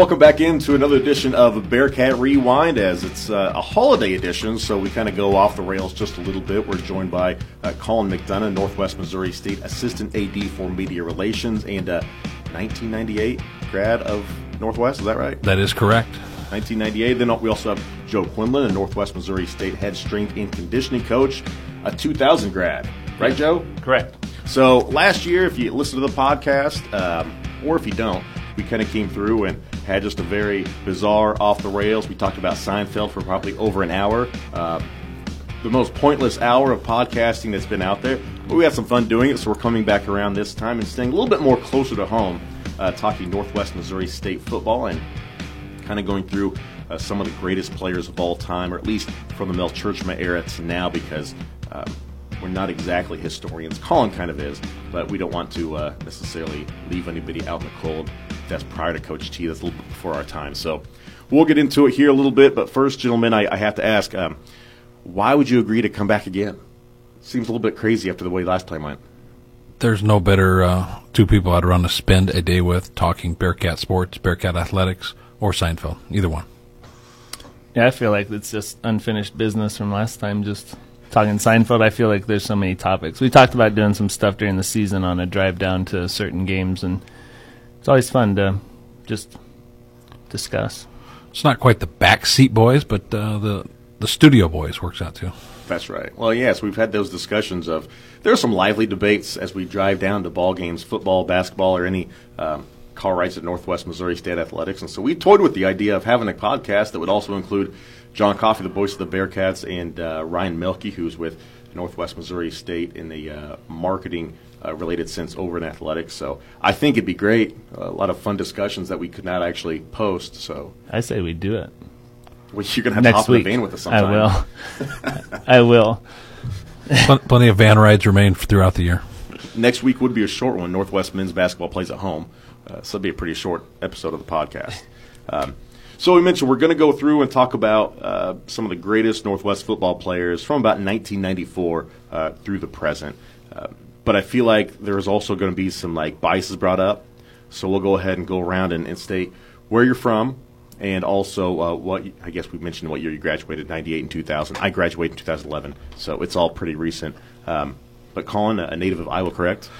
Welcome back into another edition of Bearcat Rewind, as it's uh, a holiday edition, so we kind of go off the rails just a little bit. We're joined by uh, Colin McDonough, Northwest Missouri State Assistant AD for Media Relations, and uh, 1998 grad of Northwest. Is that right? That is correct. 1998. Then we also have Joe Quinlan, a Northwest Missouri State head strength and conditioning coach, a 2000 grad. Right, Joe? Correct. So last year, if you listen to the podcast, um, or if you don't, we kind of came through and had just a very bizarre, off the rails. We talked about Seinfeld for probably over an hour. Uh, the most pointless hour of podcasting that's been out there. But we had some fun doing it, so we're coming back around this time and staying a little bit more closer to home, uh, talking Northwest Missouri State football and kind of going through uh, some of the greatest players of all time, or at least from the Mel Tjeerdsma era to now, because um, we're not exactly historians. Colin kind of is, but we don't want to uh, necessarily leave anybody out in the cold. That's prior to Coach T. That's a little bit before our time. So we'll get into it here a little bit. But first, gentlemen, I, I have to ask um, why would you agree to come back again? Seems a little bit crazy after the way last time went. There's no better uh, two people I'd run to spend a day with talking Bearcat sports, Bearcat athletics, or Seinfeld. Either one. Yeah, I feel like it's just unfinished business from last time. Just talking Seinfeld, I feel like there's so many topics. We talked about doing some stuff during the season on a drive down to certain games, and it's always fun to just discuss. It's not quite the backseat boys, but uh, the the studio boys works out too. That's right. Well, yes, we've had those discussions of there are some lively debates as we drive down to ball games, football, basketball, or any um, car rides at Northwest Missouri State Athletics, and so we toyed with the idea of having a podcast that would also include John Coffey, the voice of the Bearcats, and uh, Ryan Melke, who's with Northwest Missouri State in the uh, marketing uh, related since over in athletics. So I think it'd be great. A lot of fun discussions that we could not actually post. So I say we do it. Well, you're gonna have Next to hop week. in the van with us sometime. I will. I will. Pl- Plenty of van rides remain throughout the year. Next week would be a short one. Northwest men's basketball plays at home, uh, so it'll be a pretty short episode of the podcast. Um, so we mentioned we're going to go through and talk about uh, some of the greatest Northwest football players from about 1994 uh, through the present. But I feel like there's also going to be some like biases brought up. So we'll go ahead and go around and, and state where you're from, and also uh, what I guess we mentioned what year you graduated, 98 and 2000. I graduated in 2011, so it's all pretty recent. Um, but Colin, a native of Iowa, correct?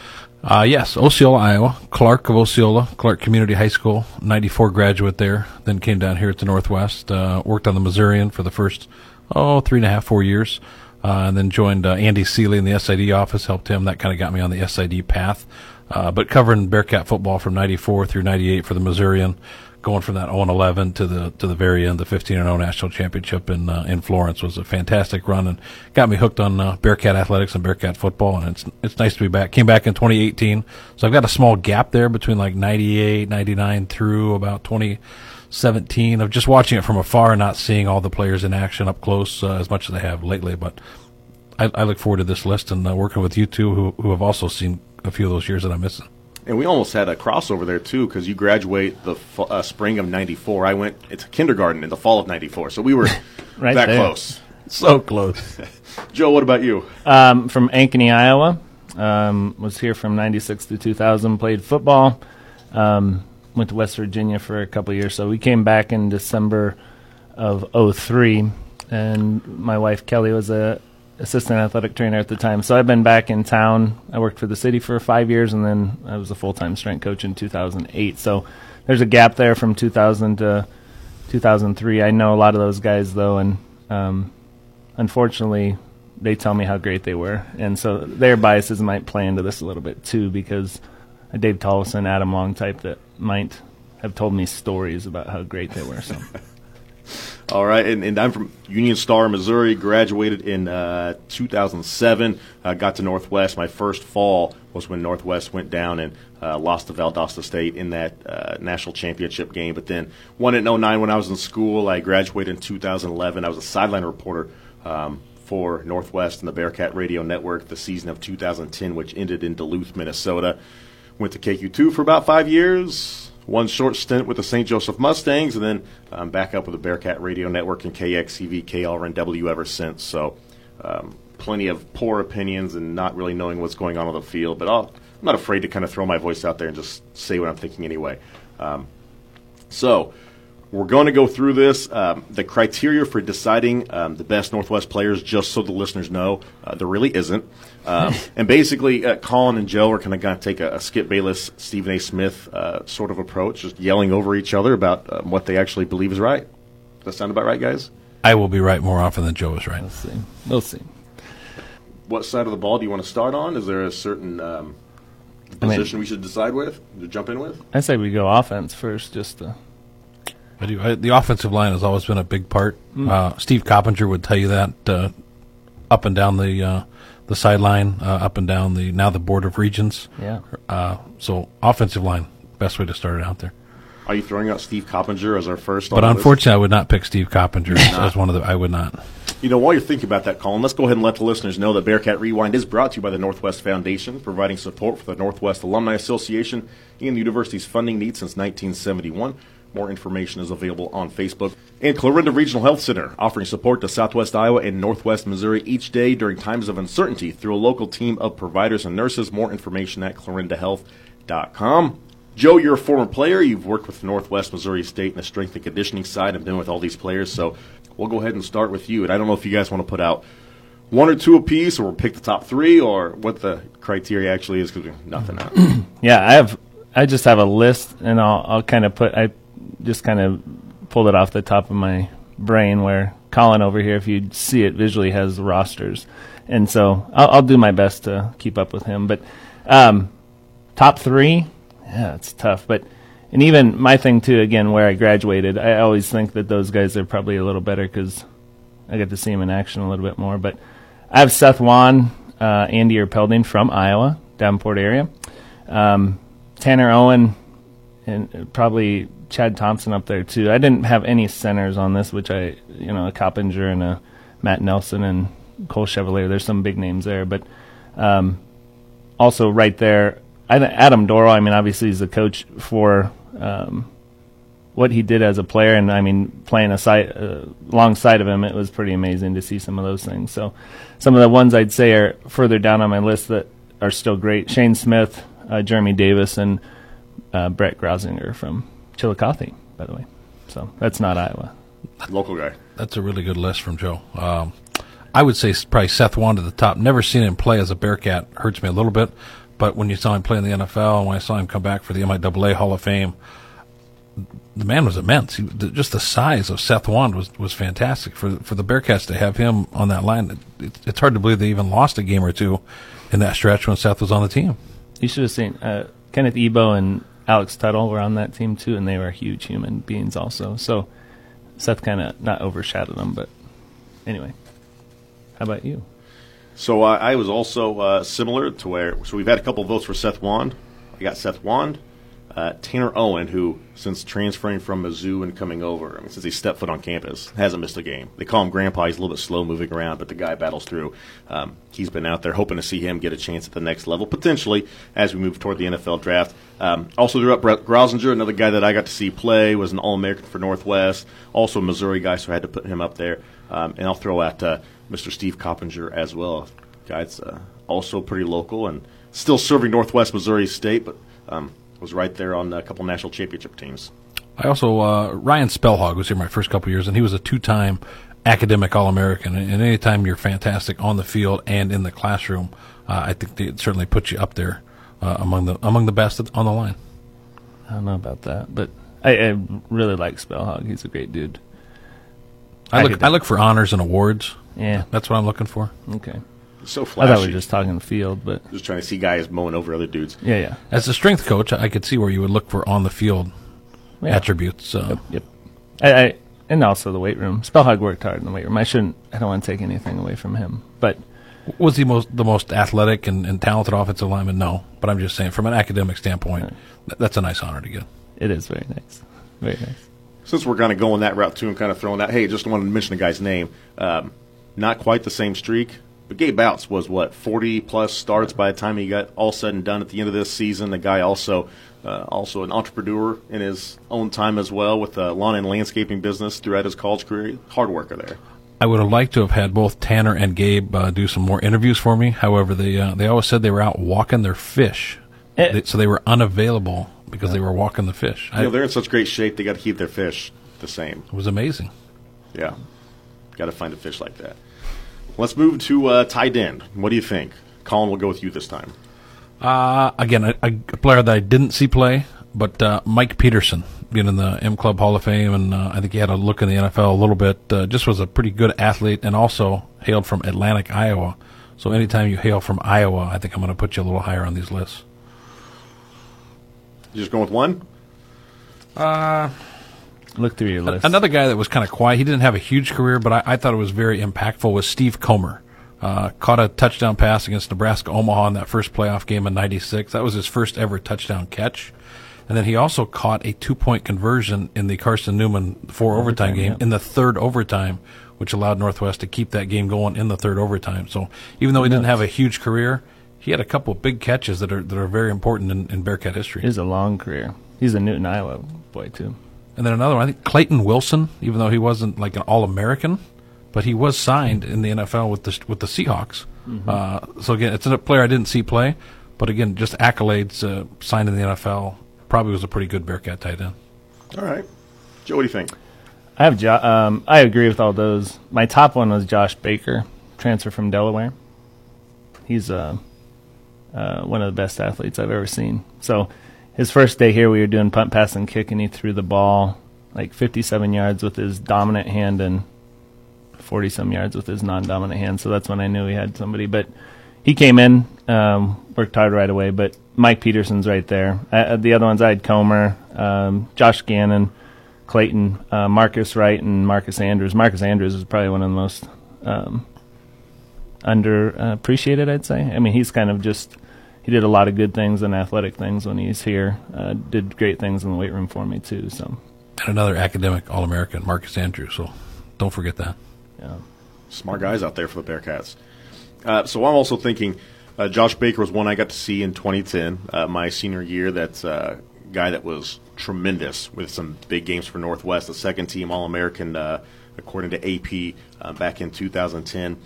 Uh, yes, Osceola, Iowa. Clark of Osceola, Clark Community High School, 94 graduate there. Then came down here at the Northwest, uh, worked on the Missourian for the first, oh, three and a half, four years. Uh, and then joined uh, Andy Seeley in the SID office, helped him. That kind of got me on the SID path. Uh, but covering Bearcat football from 94 through 98 for the Missourian, going from that 0 11 to the to the very end, the 15 0 national championship in uh, in Florence was a fantastic run and got me hooked on uh, Bearcat athletics and Bearcat football. And it's it's nice to be back. Came back in 2018, so I've got a small gap there between like 98, 99 through about 2017 of just watching it from afar and not seeing all the players in action up close uh, as much as I have lately. But I, I look forward to this list and uh, working with you two, who who have also seen a few of those years that I'm missing. And we almost had a crossover there too, because you graduate the fa- uh, spring of '94. I went it's kindergarten in the fall of '94, so we were Right that there. close. So close. Joe, what about you? Um, from Ankeny, Iowa. Um, was here from 96 to 2000. Played football. Um, went to West Virginia for a couple years. So we came back in December of '03, and my wife Kelly was a assistant athletic trainer at the time. So I've been back in town. I worked for the city for five years, and then I was a full time strength coach in 2008. So there's a gap there from 2000 to 2003. I know a lot of those guys though, and um, unfortunately, they tell me how great they were, and so their biases might play into this a little bit too, because Dave Tollison, Adam Long type that might have told me stories about how great they were. So All right, and, and I'm from Union Star, Missouri. Graduated in uh, 2007. Uh, got to Northwest. My first fall was when Northwest went down and uh, lost to Valdosta State in that uh, national championship game. But then won it in 09 when I was in school. I graduated in 2011. I was a sideline reporter um, for Northwest and the Bearcat Radio Network the season of 2010, which ended in Duluth, Minnesota. Went to KQ2 for about five years. One short stint with the St. Joseph Mustangs, and then um, back up with the Bearcat Radio Network and KXCV, KLRNW ever since. So, um, plenty of poor opinions and not really knowing what's going on on the field. But I'll, I'm not afraid to kind of throw my voice out there and just say what I'm thinking anyway. Um, So we're going to go through this. Um, the criteria for deciding um, the best Northwest players, just so the listeners know, uh, there really isn't. Um, and basically, uh, Colin and Joe are kind of going to take a, a, Skip Bayless, Stephen A. Smith uh, sort of approach, just yelling over each other about um, what they actually believe is right. Does that sound about right, guys? I will be right more often than Joe is right. We'll see. We'll see. What side of the ball do you want to start on? Is there a certain um, position I mean, we should decide with to jump in with? I say we go offense first, just to. I do. I, the offensive line has always been a big part. Mm. Uh, Steve Coppinger would tell you that uh, up and down the uh, the sideline, uh, up and down the now the board of regents. Yeah. Uh, so offensive line, best way to start it out there. Are you throwing out Steve Coppinger as our first? But unfortunately, I would not pick Steve Coppinger as one of the. I would not. You know, while you're thinking about that, Colin, let's go ahead and let the listeners know that Bearcat Rewind is brought to you by the Northwest Foundation, providing support for the Northwest Alumni Association and the university's funding needs since 1971. More information is available on Facebook. And Clarinda Regional Health Center, offering support to Southwest Iowa and Northwest Missouri each day during times of uncertainty through a local team of providers and nurses. More information at clarindahealth.com. Joe, you're a former player. You've worked with Northwest Missouri State in the strength and conditioning side and been with all these players. So we'll go ahead and start with you. And I don't know if you guys want to put out one or two apiece, or pick the top three, or what the criteria actually is because nothing out. yeah, I have. I just have a list, and I'll, I'll kind of put. I just kind of pulled it off the top of my brain. Where Colin over here, if you see it visually, has rosters, and so I'll, I'll do my best to keep up with him. But um, top three, yeah, it's tough. But and even my thing too, again, where I graduated, I always think that those guys are probably a little better because I get to see them in action a little bit more. But I have Seth Wand, uh, Andy Erpelding from Iowa, Davenport area, um, Tanner Owen, and probably Chad Thompson up there too. I didn't have any centers on this, which I, you know, a Coppinger and a Matt Nelson and Cole Chevalier. There's some big names there, but um, also right there, Adam Dorrell. I mean, obviously he's the coach for um, what he did as a player, and I mean, playing aside uh, alongside of him, it was pretty amazing to see some of those things. So, some of the ones I'd say are further down on my list that are still great: Shane Smith, uh, Jeremy Davis, and uh, Brett Grausinger from Chillicothe, by the way. So that's not Iowa. Local guy. That's a really good list from Joe. Um, I would say probably Seth Wand at the top. Never seen him play as a Bearcat. Hurts me a little bit. But when you saw him play in the NFL, and when I saw him come back for the MIAA Hall of Fame, the man was immense. He, just the size of Seth Wand was, was fantastic. For for the Bearcats to have him on that line, it, it's hard to believe they even lost a game or two in that stretch when Seth was on the team. You should have seen uh, Kenneth Ebo and Alex Tuttle were on that team too, and they were huge human beings also. So Seth kind of not overshadowed them, but anyway, how about you? So uh, I was also uh, similar to where. So we've had a couple votes for Seth Wand. I got Seth Wand, uh, Tanner Owen, who since transferring from Mizzou and coming over, I mean, since he stepped foot on campus, hasn't missed a game. They call him Grandpa. He's a little bit slow moving around, but the guy battles through. Um, he's been out there hoping to see him get a chance at the next level, potentially as we move toward the NFL draft. Um, also threw up Brett Grausinger, another guy that I got to see play, was an All American for Northwest, also a Missouri guy, so I had to put him up there. Um, and I'll throw out uh, Mr. Steve Coppinger as well. Guy's uh, also pretty local and still serving Northwest Missouri State, but um, was right there on a couple national championship teams. I also uh, Ryan Spellhog was here my first couple years, and he was a two-time academic All-American. And anytime you're fantastic on the field and in the classroom, uh, I think it certainly put you up there uh, among the among the best on the line. I don't know about that, but I, I really like Spellhog. He's a great dude. I look I look for honors and awards. Yeah, that's what I'm looking for. Okay. So flashy. I thought we were just talking in the field, but just trying to see guys mowing over other dudes. Yeah, yeah. As a strength coach, I could see where you would look for on the field yeah. attributes. Uh, yep. yep. I, I, and also the weight room. Spellhog worked hard in the weight room. I shouldn't. I don't want to take anything away from him, but was he most the most athletic and, and talented offensive lineman? No, but I'm just saying from an academic standpoint, right. th- that's a nice honor to get. It is very nice, very nice. Since we're kind of going that route too, and kind of throwing that. Hey, just wanted to mention the guy's name. Um, not quite the same streak, but Gabe Bouts was what 40 plus starts by the time he got all said and done at the end of this season. The guy also uh, also an entrepreneur in his own time as well with a lawn and landscaping business throughout his college career. Hard worker there. I would have liked to have had both Tanner and Gabe uh, do some more interviews for me. However, they uh, they always said they were out walking their fish Eh. They, so they were unavailable because they were walking the fish. I, You know, they're in such great shape. They got to keep their fish the same. it was amazing. Yeah, got to find a fish like that. Let's move to uh, tight end. What do you think? Colin, we'll go with you this time. Uh, again, a, a player that I didn't see play, but uh, Mike Peterson, being in the M Club Hall of Fame, and uh, I think he had a look in the NFL a little bit. Uh, just was a pretty good athlete, and also hailed from Atlantic, Iowa. So anytime you hail from Iowa, I think I'm going to put you a little higher on these lists. You just going with one? Look through your list. Another guy that was kind of quiet. He didn't have a huge career, but I, I thought it was very impactful. Was Steve Comer. Uh, caught a touchdown pass against Nebraska Omaha in that first playoff game in '96. That was his first ever touchdown catch, and then he also caught a two point conversion in the Carson Newman four overtime, Overtime, game yeah. in the third overtime, which allowed Northwest to keep that game going in the third overtime. So even though he didn't have a huge career, he had a couple of big catches that are that are very important in, in Bearcat history. He's a long career. He's a Newton, Iowa boy too. And then another one, I think Clayton Wilson, even though he wasn't like an All American, but he was signed in the NFL with the with the Seahawks. Uh, so again, it's a player I didn't see play, but again, just accolades uh, signed in the NFL. Probably was a pretty good Bearcat tight end. All right. Joe, what do you think? I have. Jo- um, I agree with all those. My top one was Josh Baker, transfer from Delaware. He's uh, uh, one of the best athletes I've ever seen. So, his first day here, we were doing punt, pass, and kick, and he threw the ball like 57 yards with his dominant hand and 40 some yards with his non-dominant hand. So that's when I knew he had somebody. But he came in, um, worked hard right away. But Mike Peterson's right there. Uh, the other ones I had Comer, um, Josh Gannon. Clayton, uh, Marcus Wright, and Marcus Andrews. Marcus Andrews is probably one of the most um, underappreciated, I'd say. I mean, he's kind of just he did a lot of good things and athletic things when he's here. Uh, did great things in the weight room for me too. So, And another academic All American, Marcus Andrews. So don't forget that. yeah, Smart guys out there for the Bearcats. Uh, so I'm also thinking uh, Josh Baker was one I got to see in 2010, uh, my senior year. That's a guy that was tremendous with some big games for Northwest, the second team All American uh, according to AP uh, back in 2010.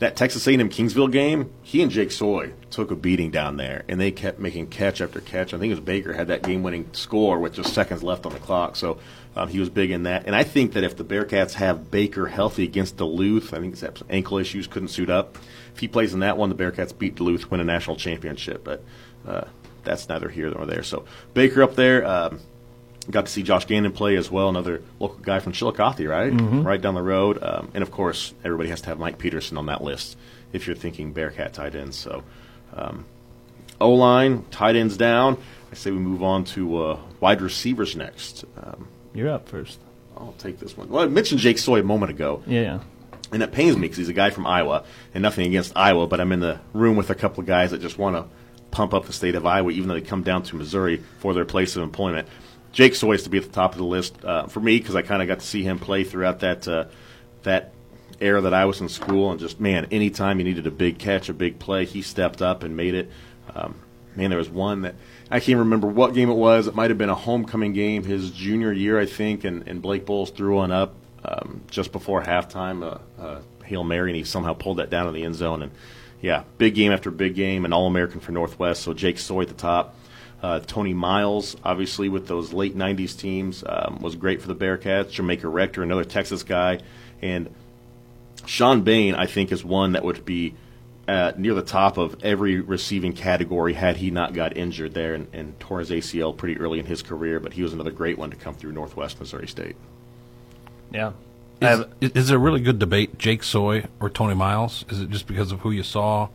That Texas A&M Kingsville game, he and Jake Soy took a beating down there, and they kept making catch after catch. I think it was Baker had that game-winning score with just seconds left on the clock, so um, he was big in that. And I think that if the Bearcats have Baker healthy against Duluth, I think had ankle issues, couldn't suit up. If he plays in that one, the Bearcats beat Duluth, win a national championship. But uh, that's neither here nor there. So Baker up there. Um, got to see Josh Gannon play as well, another local guy from Chillicothe, right? Right down the road. Um, and of course, everybody has to have Mike Peterson on that list if you're thinking Bearcat tight ends. So um, O line, tight ends down. I say we move on to uh, wide receivers next. Um, you're up first. I'll take this one. Well, I mentioned Jake Soy a moment ago. Yeah, yeah. And it pains me because he's a guy from Iowa, and nothing against Iowa, but I'm in the room with a couple of guys that just want to pump up the state of Iowa, even though they come down to Missouri for their place of employment. Jake Soy is to be at the top of the list uh, for me because I kind of got to see him play throughout that uh, that era that I was in school, and just man, anytime you needed a big catch, a big play, he stepped up and made it. Um, man, there was one that I can't remember what game it was. It might have been a homecoming game his junior year, I think, and, and Blake Bolles threw one up um, just before halftime, uh, uh, hail mary, and he somehow pulled that down in the end zone. And yeah, big game after big game, an All American for Northwest. So Jake Soy at the top. Uh, Tony Miles, obviously with those late '90s teams, um, was great for the Bearcats. Jamaica Rector, another Texas guy, and Sean Bain, I think, is one that would be uh, near the top of every receiving category had he not got injured there and, and tore his ACL pretty early in his career. But he was another great one to come through Northwest Missouri State. Yeah. Is, have, is is there a really good debate, Jake Soy or Tony Miles? Is it just because of who you saw,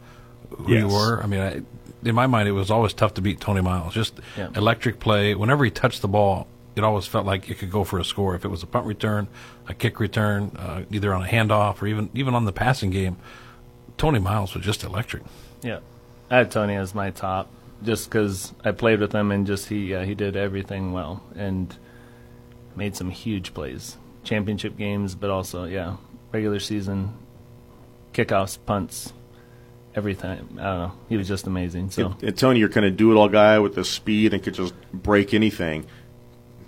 who you were? I mean, I, in my mind, it was always tough to beat Tony Miles. Just Yeah. electric play. Whenever he touched the ball, it always felt like it could go for a score. If it was a punt return, a kick return, uh, either on a handoff or even even on the passing game, Tony Miles was just electric. yeah. I had Tony as my top just because I played with him and just he uh, he did everything well and made some huge plays, championship games, but also yeah, regular season, kickoffs, punts, everything. I don't know. He was just amazing. So And Tony, you're kind of do it all guy with the speed and could just break anything.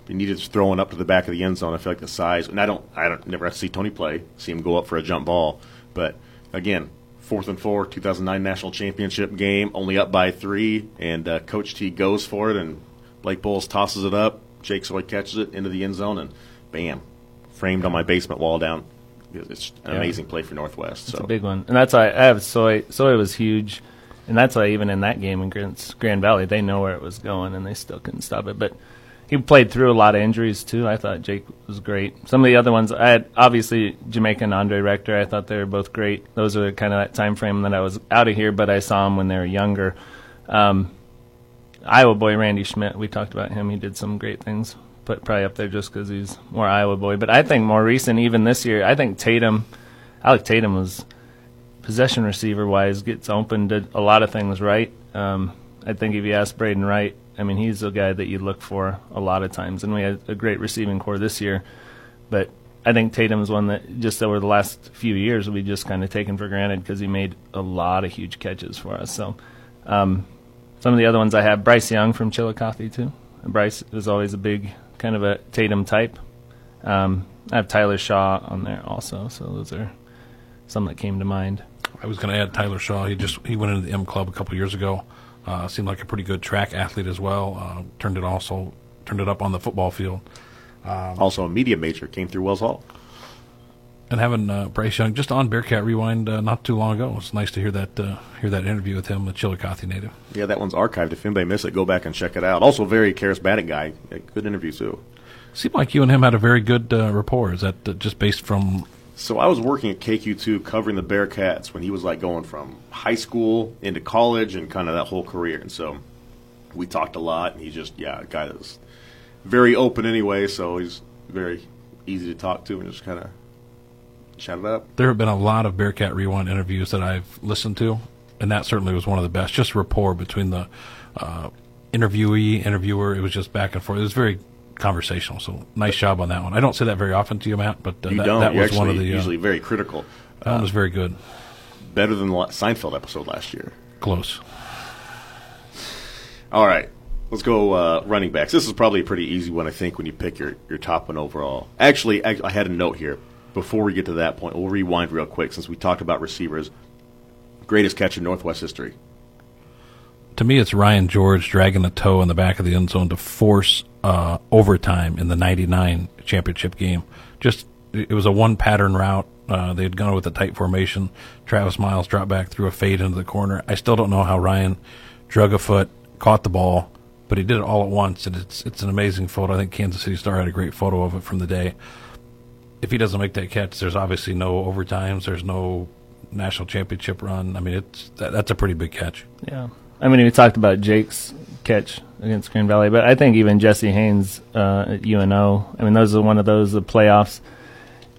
You needed to throw it up to the back of the end zone. I feel like the size, and I don't, I don't never have to see Tony play, see him go up for a jump ball. But again, fourth and four, 2009 national championship game, only up by three, and uh, Coach T goes for it, and Blake Bolles tosses it up. Jake Soy catches it into the end zone, and bam, framed on my basement wall down. It's an Yeah. amazing play for Northwest. It's so a big one, and that's why I have Soy. Soy was huge, and that's why even in that game against Grand Valley, they know where it was going, and they still couldn't stop it. But he played through a lot of injuries too. I thought Jake was great. Some of the other ones, I had obviously Jamaica and Andre Rector. I thought they were both great. Those are kind of that time frame that I was out of here, but I saw them when they were younger. Um, Iowa boy Randy Schmidt. We talked about him. He did some great things. Put probably up there just because he's more Iowa boy. But I think more recent, even this year, I think Tatum, Alec Tatum was possession receiver wise gets open did a lot of things right. Um, I think if you ask Braden Wright, I mean he's a guy that you look for a lot of times, and we had a great receiving core this year. But I think Tatum's one that just over the last few years we just kind of taken for granted because he made a lot of huge catches for us. So um, some of the other ones I have Bryce Young from Chillicothe too. Bryce is always a big kind of a Tatum type. Um, I have Tyler Shaw on there also, so those are some that came to mind. I was going to add Tyler Shaw. He just he went into the M Club a couple years ago. Uh, seemed like a pretty good track athlete as well. Uh, turned it also turned it up on the football field. also a media major came through Wells Hall. And having uh, Bryce Young just on Bearcat Rewind uh, not too long ago. It's nice to hear that uh, hear that interview with him, the Chillicothe native. Yeah, that one's archived. If anybody missed it, go back and check it out. Also, very charismatic guy. Yeah, Good interview too. Seemed like you and him had a very good uh, rapport. Is that uh, just based from? So I was working at KQ2 covering the Bearcats when he was like going from high school into college and kind of that whole career. And so we talked a lot, and he's just yeah, a guy that was very open anyway. So he's very easy to talk to and just kind of it up. There have been a lot of Bearcat Rewind interviews that I've listened to, and that certainly was one of the best. Just rapport between the uh, interviewee, interviewer. It was just back and forth. It was very conversational. So nice job on that one. I don't say that very often to you, Matt, but uh, You that, don't. that You're was one of the. Uh, usually very critical. that was very good. Better than the la- Seinfeld episode last year. Close. All right. Let's go uh, running backs. This is probably a pretty easy one, I think, when you pick your, your top one overall. Actually, I, I had a note here. Before we get to that point, we'll rewind real quick since we talked about receivers. Greatest catch in Northwest history. To me, it's Ryan George dragging a toe in the back of the end zone to force uh, overtime in the '99 championship game. Just it was a one pattern route. Uh, they had gone with a tight formation. Travis Miles dropped back through a fade into the corner. I still don't know how Ryan drug a foot, caught the ball, but he did it all at once, and it's it's an amazing photo. I think Kansas City Star had a great photo of it from the day. If he doesn't make that catch, there's obviously no overtimes. There's no national championship run. I mean, it's that, that's a pretty big catch. Yeah. I mean, we talked about Jake's catch against Green Valley, but I think even Jesse Haynes uh, at UNO, I mean, those are one of those, the playoffs,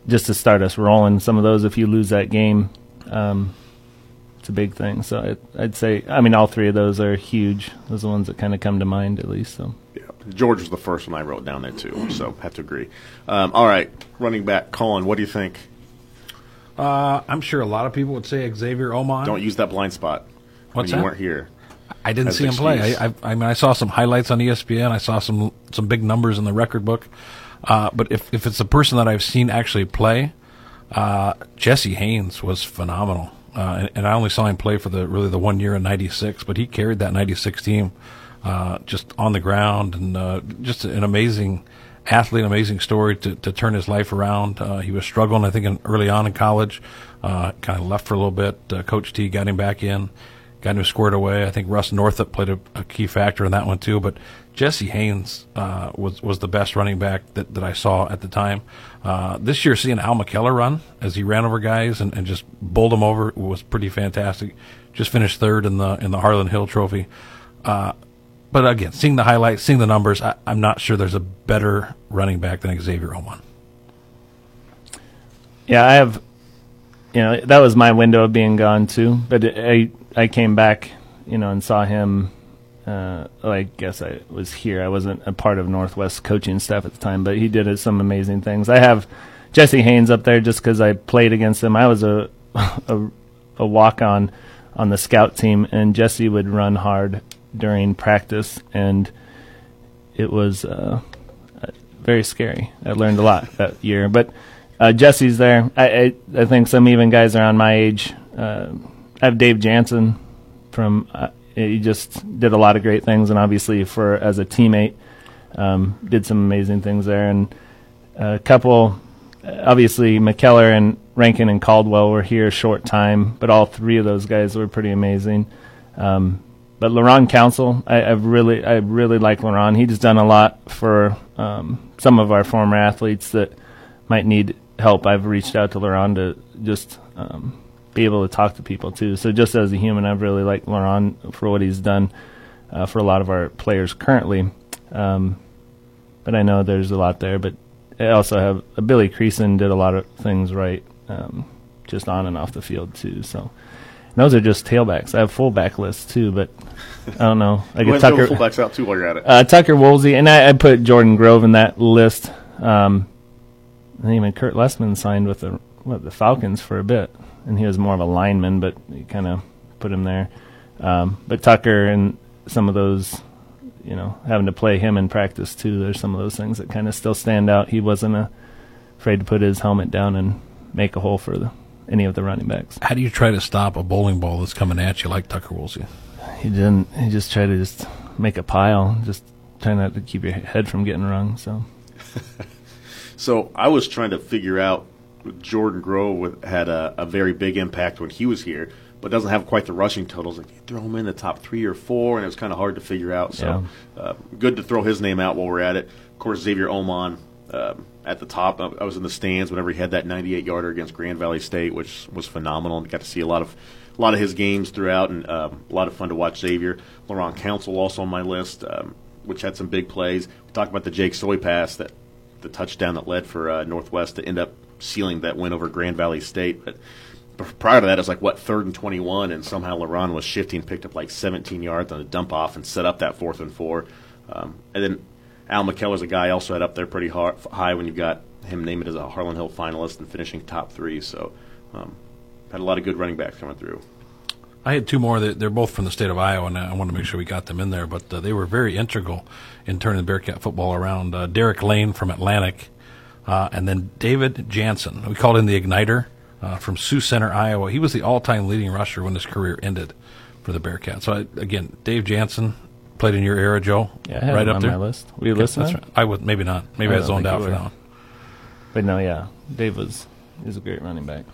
just to start us rolling. Some of those, if you lose that game, um, it's a big thing. So I, I'd say, I mean, all three of those are huge. Those are the ones that kind of come to mind, at least. So. George was the first one I wrote down there, too, so have to agree. Um, all right. Running back, Colin, what do you think? Uh, I'm sure a lot of people would say Xavier Omon. Don't use that blind spot What's when you that? weren't here. I didn't see him play. I, I, I mean, I saw some highlights on ESPN. I saw some some big numbers in the record book. Uh, but if if it's a person that I've seen actually play, uh, Jesse Haynes was phenomenal. Uh, and, and I only saw him play for the really the one year in '96, but he carried that '96 team uh, just on the ground and uh, just an amazing athlete, amazing story to, to turn his life around. Uh, he was struggling, I think, in, early on in college. Uh, kind of left for a little bit. Uh, Coach T got him back in, got him squared away. I think Russ Northup played a, a key factor in that one too. But Jesse Haynes was was the best running back that, that I saw at the time. This year, seeing Al McKellar run as he ran over guys and, and just bowled them over was pretty fantastic. Just finished third in the in the Harlan Hill Trophy. But again, seeing the highlights, seeing the numbers, I, I'm not sure there's a better running back than Xavier Omon. Yeah, I have. You know, that was my window of being gone too. But I I came back, you know, and saw him. Uh, well, I guess I was here. I wasn't a part of Northwest coaching staff at the time, but he did some amazing things. I have Jesse Haynes up there just because I played against him. I was a a, a walk on on the scout team, and Jesse would run hard during practice, and it was uh, very scary. I learned a lot that year, but uh, Jesse's there. I, I I think some even guys around my age uh, I have Dave Jansen from. Uh, he just did a lot of great things, and obviously for as a teammate, um, did some amazing things there. And a couple, obviously McKellar and Rankin and Caldwell were here a short time, but all three of those guys were pretty amazing. Um, but LaRon Council, I, I really, I really like LaRon. He's done a lot for um, some of our former athletes that might need help. I've reached out to LaRon to just um, be able to talk to people too. So just as a human, I've really liked LaRon for what he's done uh, for a lot of our players currently. Um, but I know there's a lot there. But I also have uh, Billy Creason did a lot of things right, um, just on and off the field too. So those are just tailbacks. I have fullback lists too, but I don't know. I get Tucker fullbacks out too while you're at it. uh, Tucker Woolsey, and I, I put Jordan Grove in that list. Um, and even Kurt Lessman signed with the what the Falcons for a bit, and he was more of a lineman, but you kind of put him there. Um, but Tucker and some of those, you know, having to play him in practice too. There's some of those things that kind of still stand out. He wasn't uh, afraid to put his helmet down and make a hole for the, any of the running backs. How do you try to stop a bowling ball that's coming at you like Tucker Woolsey? He didn't. He just tried to just make a pile, just try not to keep your head from getting rung. So. So I was trying to figure out Jordan Grove had a, a very big impact when he was here, but doesn't have quite the rushing totals. Like you throw him in the top three or four, and it was kind of hard to figure out. So uh, good to throw his name out while we're at it. Of course, Xavier Omon um at the top. I, was in the stands whenever he had that 98 yarder against Grand Valley State, which was phenomenal. And got to see a lot of a lot of his games throughout, and um, a lot of fun to watch. Xavier LaRon Council also on my list, um, which had some big plays. We talked about the Jake Soy pass that the touchdown that led for uh, Northwest to end up sealing that win over Grand Valley State. But prior to that, it was like what third and twenty-one, and somehow LaRon was shifting, picked up like 17 yards on a dump off, and set up that fourth and four. Um, and then Al McKellar's a guy also had up there pretty hard, high when you got him named as a Harlan Hill finalist and finishing top three. So um, had a lot of good running backs coming through. I had two more. They're both from the state of Iowa, and I want to make sure we got them in there. But uh, they were very integral in turning the Bearcat football around. Uh, Derek Lane from Atlantic, uh, and then David Jansen. We called him the Igniter uh, from Sioux Center, Iowa. He was the all-time leading rusher when his career ended for the Bearcat. So I, again, Dave Jansen played in your era, Joe. Yeah, I had right him up on there. my list. Were you Okay, listening? that's right. I would maybe not. Maybe I I, don't zoned out for that one. But no, yeah, Dave was is a great running back.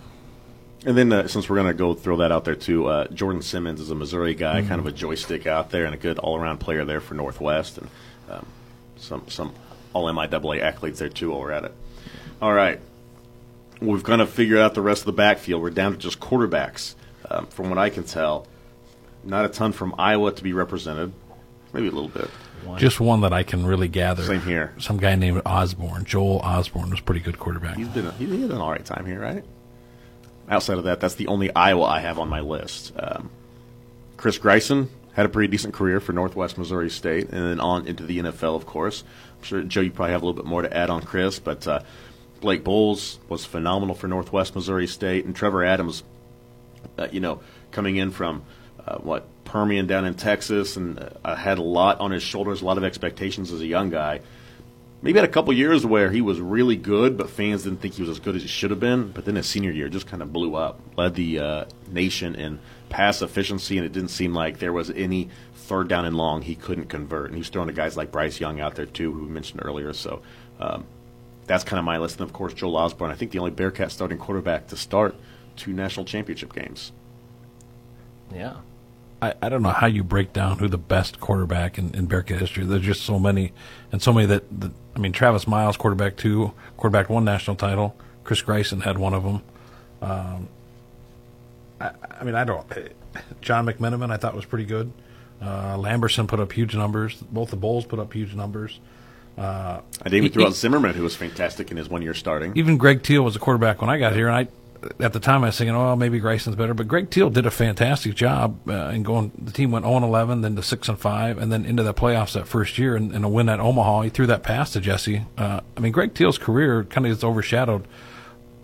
And then, uh, since we're going to go throw that out there too, uh, Jordan Simmons is a Missouri guy, kind of a joystick out there, and a good all-around player there for Northwest, and um, some some all MIAA athletes there too. While we're at it, all right, we've kind of figured out the rest of the backfield. We're down to just quarterbacks. Um, from what I can tell, not a ton from Iowa to be represented, maybe a little bit. Just one that I can really gather. Same here. Some guy named Osborne, Joel Osborne, was a pretty good quarterback. He's been he, he had an all right time here, right? Outside of that, that's the only Iowa I have on my list. Um, Chris Greisen had a pretty decent career for Northwest Missouri State, and then on into the NFL, of course. I'm sure Joe, you probably have a little bit more to add on Chris, but uh, Blake Bolles was phenomenal for Northwest Missouri State, and Trevor Adams, uh, you know, coming in from uh, what Permian down in Texas, and uh, had a lot on his shoulders, a lot of expectations as a young guy maybe had a couple years where he was really good, but fans didn't think he was as good as he should have been. But then his senior year just kind of blew up, led the uh, nation in pass efficiency, and it didn't seem like there was any third down and long he couldn't convert. And he's throwing to guys like Bryce Young out there too, who we mentioned earlier. So um, that's kind of my list. And of course, Joel Osborne. I think the only Bearcat starting quarterback to start two national championship games. Yeah, I, I don't know how you break down who the best quarterback in, in Bearcat history. There's just so many, and so many that, that I mean, Travis Miles, quarterback two, quarterback one national title. Chris Greisen had one of them. Um, I, I mean, I don't. John McMenamin, I thought was pretty good. Uh, Lamberson put up huge numbers. Both the Bolles put up huge numbers. I didn't even he- out Zimmerman, who was fantastic in his one year starting. Even Greg Teal was a quarterback when I got here, and I at the time I was thinking, oh, maybe Greisen's better, but Greg Teal did a fantastic job uh, in going. The team went 0 and 11, then to 6 and 5, and then into the playoffs that first year, and, and a win at Omaha. He threw that pass to Jesse. Uh, I mean, Greg Teal's career kind of gets overshadowed,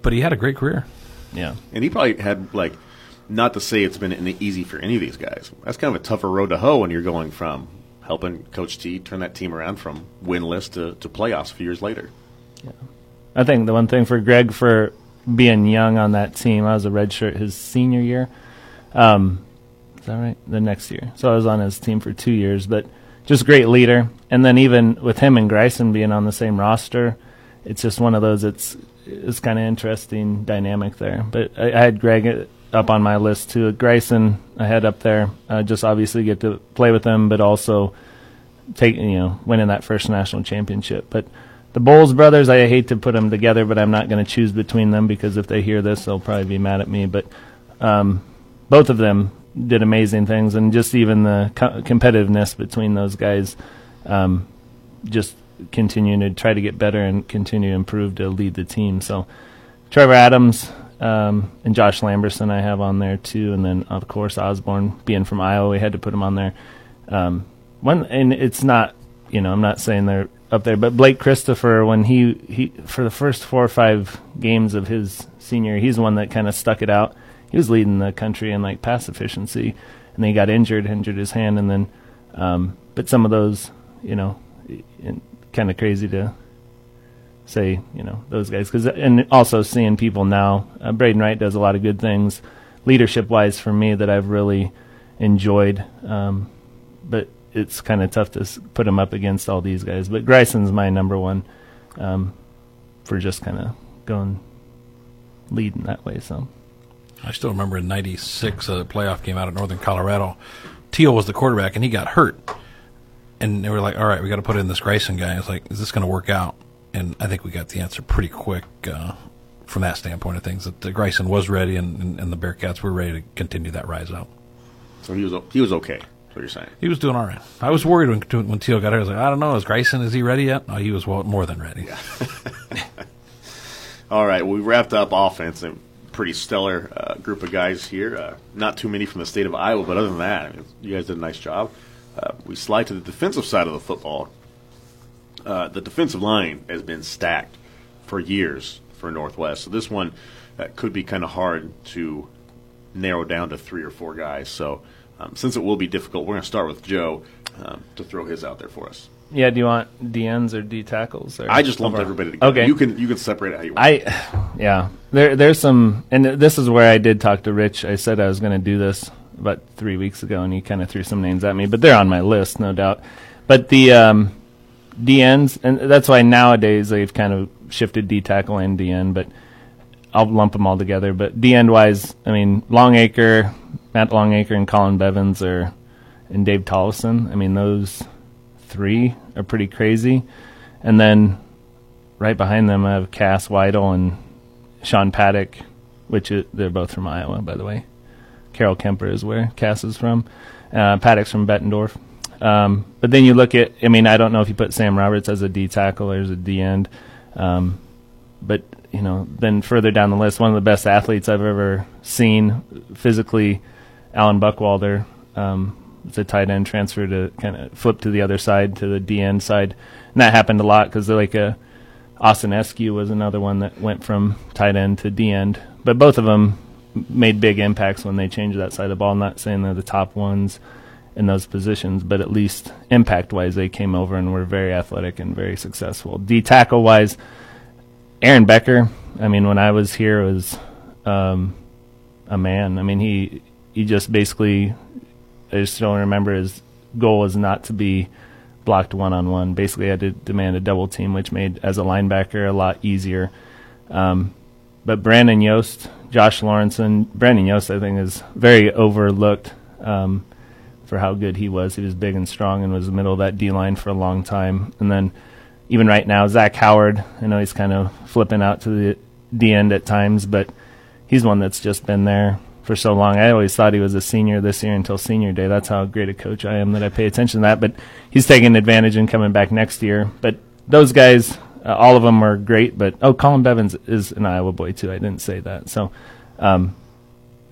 but he had a great career. yeah. And he probably had like, not to say it's been an easy for any of these guys. That's kind of a tougher road to hoe when you're going from helping Coach T turn that team around from winless to, to playoffs a few years later. Yeah. I think the one thing for Greg for being young on that team. I was a redshirt his senior year. Um, is that right? The next year. So I was on his team for two years, but just great leader. And then even with him and Greisen being on the same roster, it's just one of those. It's it's kind of interesting dynamic there. But I, I, had Greg up on my list too. Greisen I had up there. Uh, just obviously get to play with him, but also take you know winning that first national championship. But the Bolles brothers, I hate to put them together, but I'm not going to choose between them because if they hear this, they'll probably be mad at me. But um, both of them did amazing things, and just even the co- competitiveness between those guys, um, just continuing to try to get better and continue to improve to lead the team. So Trevor Adams um, and Josh Lamberson I have on there too, and then of course Osborne being from Iowa, we had to put him on there. Um, one and it's not, you know, I'm not saying they're up there. But Blake Christopher, when he, he for the first four or five games of his senior, he's the one that kind of stuck it out. He was leading the country in like pass efficiency, and then he got injured, injured his hand, and then, um, but some of those, you know, kind of crazy to say, you know, those guys. Cause, and also seeing people now, uh, Braden Wright does a lot of good things leadership wise for me that I've really enjoyed. Um, but it's kind of tough to put him up against all these guys. But Greisen's my number one um, for just kind of going leading that way. So I still remember in '96 a playoff game out of Northern Colorado. Teal was the quarterback and he got hurt, and they were like, "All right, we got to put in this Greisen guy." It's like, "Is this going to work out?" And I think we got the answer pretty quick. Uh, from that standpoint of things, that the Greisen was ready, and, and, and the Bearcats were ready to continue that rise out. So he was he was okay what you're saying. He was doing all right. I was worried when when Teal got here. I was like, I don't know, is Greisen is he ready yet? No, he was well, more than ready. Yeah. all right, well, we wrapped up offense and pretty stellar uh, group of guys here. Uh, not too many from the state of Iowa, but other than that, I mean, you guys did a nice job. Uh, we slide to the defensive side of the football. Uh, the defensive line has been stacked for years for Northwest, so this one uh, could be kind of hard to narrow down to three or four guys. So um, since it will be difficult, we're going to start with Joe um, to throw his out there for us. Yeah, do you want DNs or D tackles? Or I just lumped everybody together. Okay, you can you can separate it how you want. I, yeah, there there's some, and this is where I did talk to Rich. I said I was going to do this about three weeks ago, and he kind of threw some names at me, but they're on my list, no doubt. But the um, DNs, and that's why nowadays they've kind of shifted D tackle and DN, but I'll lump them all together. But DN wise, I mean Longacre, Matt Longacre and Colin Bevins are, and Dave Tollison. I mean, those three are pretty crazy. And then right behind them, I have Cass Weidel and Sean Paddock, which is, they're both from Iowa, by the way. Carroll Kuemper is where Cass is from. Uh, Paddock's from Bettendorf. Um, but then you look at, I mean, I don't know if you put Sam Roberts as a D tackle or as a D end. Um, but, you know, then further down the list, one of the best athletes I've ever seen physically Alan Buckwalder, um, the tight end, transfer to kind of flip to the other side to the DN side, and that happened a lot because like a uh, Austin Eskew was another one that went from tight end to D end, but both of them made big impacts when they changed that side of the ball. I'm not saying they're the top ones in those positions, but at least impact wise, they came over and were very athletic and very successful. D tackle wise, Aaron Becker. I mean, when I was here, was um, a man. I mean, he he just basically, I just don't remember his goal is not to be blocked one on one. Basically, had to demand a double team, which made as a linebacker a lot easier. Um, but Brandon Yost, Josh Lawrenson, Brandon Yost, I think is very overlooked um, for how good he was. He was big and strong and was the middle of that D line for a long time. And then even right now, Zach Howard, I know he's kind of flipping out to the D end at times, but he's one that's just been there for so long. I always thought he was a senior this year until senior day. That's how great a coach I am that I pay attention to that. But he's taking advantage and coming back next year. But those guys, uh, all of them are great. But oh, Colin Bevins is an Iowa boy too. I didn't say that. So, um,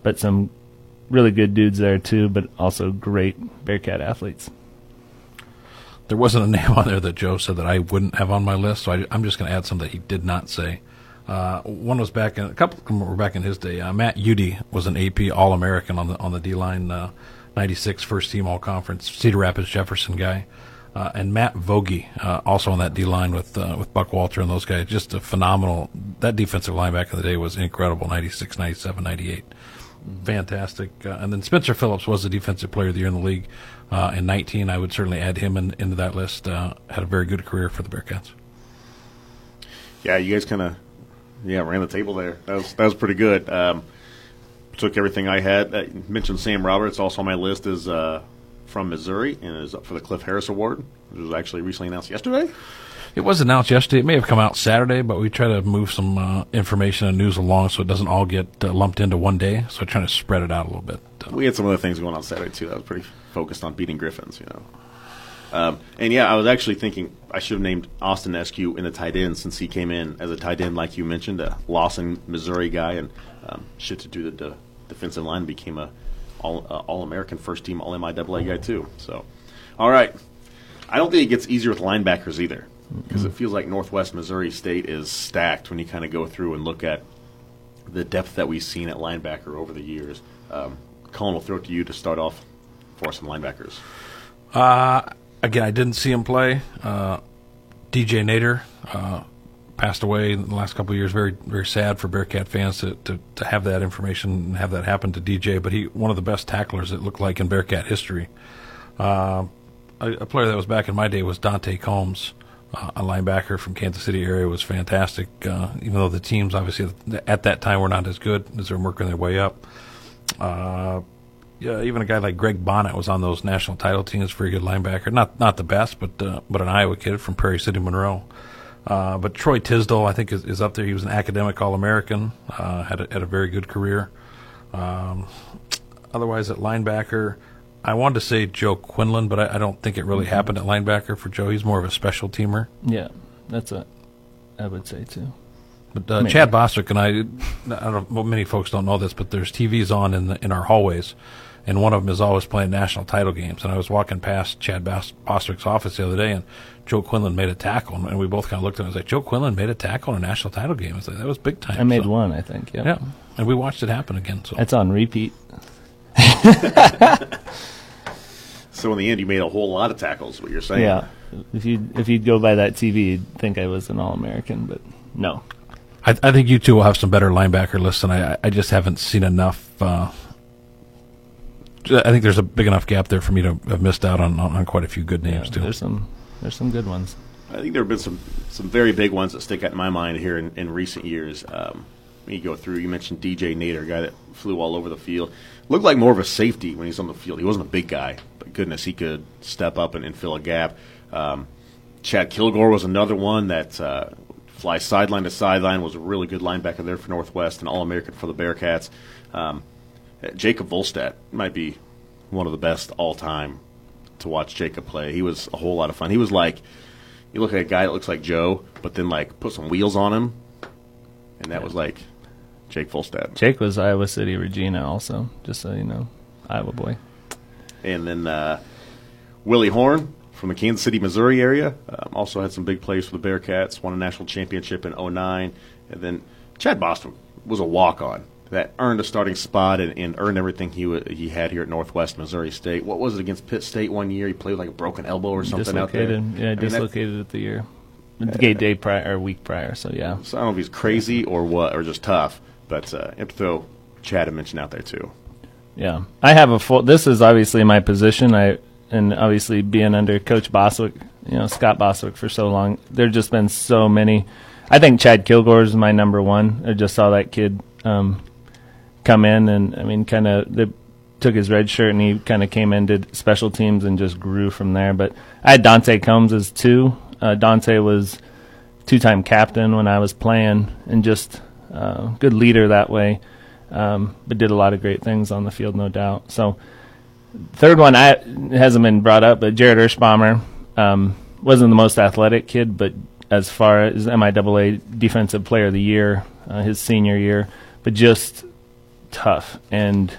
but some really good dudes there too. But also great Bearcat athletes. There wasn't a name on there that Joe said that I wouldn't have on my list, so I, I'm just going to add some that he did not say. Uh, one was back in a couple of them were back in his day. Uh, Matt Udy was an AP All American on the on the D line, uh, 96 first team All Conference, Cedar Rapids Jefferson guy. Uh, and Matt Vogie, uh, also on that D line with uh, with Buck Walter and those guys, just a phenomenal. That defensive line back in the day was incredible 96, 97, 98. Fantastic. And then Spencer Phillips was the defensive player of the year in the league in 19. I would certainly add him in, into that list. Had a very good career for the Bearcats. Yeah, you guys kind of yeah ran the table there. That was that was pretty good. Um, took everything I had. Uh, mentioned Sam Roberts. Also on my list is uh, from Missouri and is up for the Cliff Harris Award, which was actually recently announced yesterday. It was announced yesterday. It may have come out Saturday, but we try to move some uh, information and news along so it doesn't all get uh, lumped into one day. So trying to spread it out a little bit. We had some other things going on Saturday too. That was pretty focused on beating Griffins, you know. Um, and yeah, I was actually thinking I should have named Austin Eskew in the tight end since he came in as a tight end, like you mentioned, a Lawson, Missouri guy, and um, shifted to do the de- defensive line, became a all uh, All American first team All MIAA guy too. So, all right, I don't think it gets easier with linebackers either because it feels like Northwest Missouri State is stacked when you kind of go through and look at the depth that we've seen at linebacker over the years. Um, Colin will throw it to you to start off for some linebackers. Again, I didn't see him play. Uh, DJ Nader uh, passed away in the last couple of years. Very, very sad for Bearcat fans to, to, to have that information and have that happen to DJ. But he, one of the best tacklers it looked like in Bearcat history. Uh, a, a player that was back in my day was Dante Combs, uh, a linebacker from Kansas City area, was fantastic. Uh, even though the teams obviously at that time were not as good as they're working their way up. Uh, yeah, even a guy like Greg Bonnet was on those national title teams. Very good linebacker, not not the best, but uh, but an Iowa kid from Prairie City, Monroe. Uh, but Troy Tisdale, I think, is, is up there. He was an academic All American. Uh, had a, had a very good career. Um, otherwise, at linebacker, I wanted to say Joe Quinlan, but I, I don't think it really happened at linebacker for Joe. He's more of a special teamer. Yeah, that's what I would say too. But uh, Chad Bostwick and I, I don't know, many folks don't know this, but there's TVs on in the, in our hallways, and one of them is always playing national title games. And I was walking past Chad Bos- Bostwick's office the other day, and Joe Quinlan made a tackle, and we both kind of looked at him and was like, Joe Quinlan made a tackle in a national title game. I was like, that was big time. I made So, one, I think. Yeah. Yeah, and we watched it happen again. So It's on repeat. So in the end, you made a whole lot of tackles. What you're saying? Yeah. If you if you'd go by that TV, you'd think I was an All American, but no. I, I think you two will have some better linebacker lists, and I, I just haven't seen enough. Uh, I think there's a big enough gap there for me to have missed out on, on, on quite a few good names Yeah, too. there's some there's some good ones. I think there have been some some very big ones that stick out in my mind here in, in recent years. Um, you go through. You mentioned DJ Nader, a guy that flew all over the field. Looked like more of a safety when he's on the field. He wasn't a big guy, but goodness, he could step up and, and fill a gap. Um, Chad Kilgore was another one that uh, fly sideline to sideline. Was a really good linebacker there for Northwest, and All American for the Bearcats. Um, Jacob Volstadt might be one of the best all time to watch Jacob play. He was a whole lot of fun. He was like, you look at a guy that looks like Joe, but then like put some wheels on him, and that was like Jake Volstadt. Jake was Iowa City Regina also, just so you know. Iowa boy. And then uh, Willie Horn from the Kansas City, Missouri area um, also had some big plays for the Bearcats. Won a national championship in 09. And then Chad Bostwick was a walk on that earned a starting spot and, and earned everything he wa he had here at Northwest Missouri State. What was it against Pitt State one year? He played with like a broken elbow or something out there. dislocated. Yeah, I mean, dislocated it the year. The gate day prior or week prior, so yeah. So I don't know if he's crazy or what, or just tough. But uh, have to throw Chad and mention out there too. Yeah, I have a full. This is obviously my position. I and obviously being under Coach Bostwick, you know Scott Bostwick for so long. There've just been so many. I think Chad Kilgore is my number one. I just saw that kid um, come in, and I mean, kind of took his red shirt and he kind of came in, did special teams, and just grew from there. But I had Dante Combs as two. Uh, Dante was two-time captain when I was playing, and just uh, good leader that way um, but did a lot of great things on the field, no doubt. So, third one I hasn't been brought up, but Jared Ershbomber um, wasn't the most athletic kid, but as far as MIAA Defensive Player of the Year, uh, his senior year, but just tough and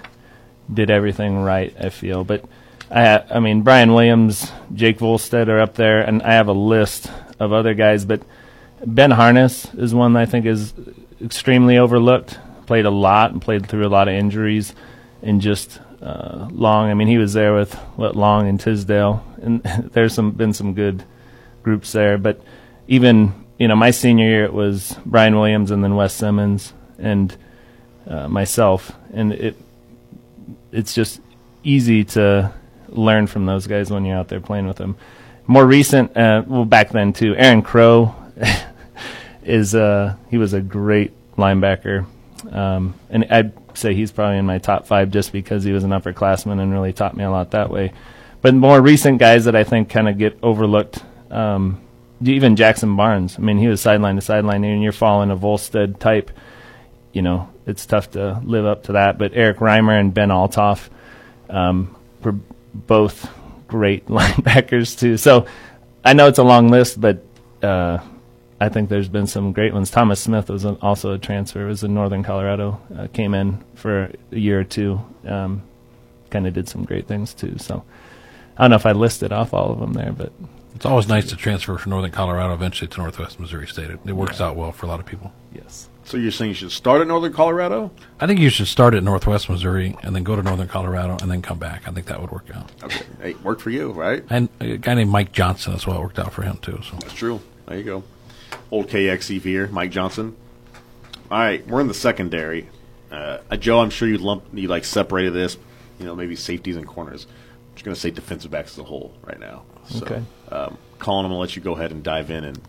did everything right. I feel, but I ha- I mean Brian Williams, Jake Volstead are up there, and I have a list of other guys, but Ben Harness is one I think is extremely overlooked. Played a lot and played through a lot of injuries, and just uh, Long. I mean, he was there with what Long and Tisdale, and there's some been some good groups there. But even you know, my senior year it was Brian Williams and then Wes Simmons and uh, myself, and it it's just easy to learn from those guys when you're out there playing with them. More recent, uh, well, back then too, Aaron Crow is uh, he was a great linebacker, um, and I'd say he's probably in my top five just because he was an upperclassman and really taught me a lot that way. But more recent guys that I think kind of get overlooked, um, even Jackson Barnes. I mean, he was sideline to sideline, and you're following a Volstead type. You know, it's tough to live up to that. But Eric Reimer and Ben Altoff um, were both great linebackers too. So I know it's a long list, but uh, I think there's been some great ones. Thomas Smith was an, also a transfer. Was in Northern Colorado. Uh, came in for a year or two. Um, kind of did some great things too. So I don't know if I listed off all of them there, but It's always nice to transfer from Northern Colorado eventually to Northwest Missouri State. It, it works out well for a lot of people. yes. So you're saying you should start at Northern Colorado? I think you should start at Northwest Missouri and then go to Northern Colorado and then come back. I think that would work out. Okay, hey, worked for you, right? And a guy named Mike Johnson as well worked out for him too. So That's true. There you go. Old KXE here, Mike Johnson. All right, we're in the secondary. Uh, uh, Joe, I'm sure you lump you like separated this. You know, maybe safeties and corners. I'm just going to say defensive backs as a whole right now. So, Okay. Um, Colin, I'm going to let you go ahead and dive in and.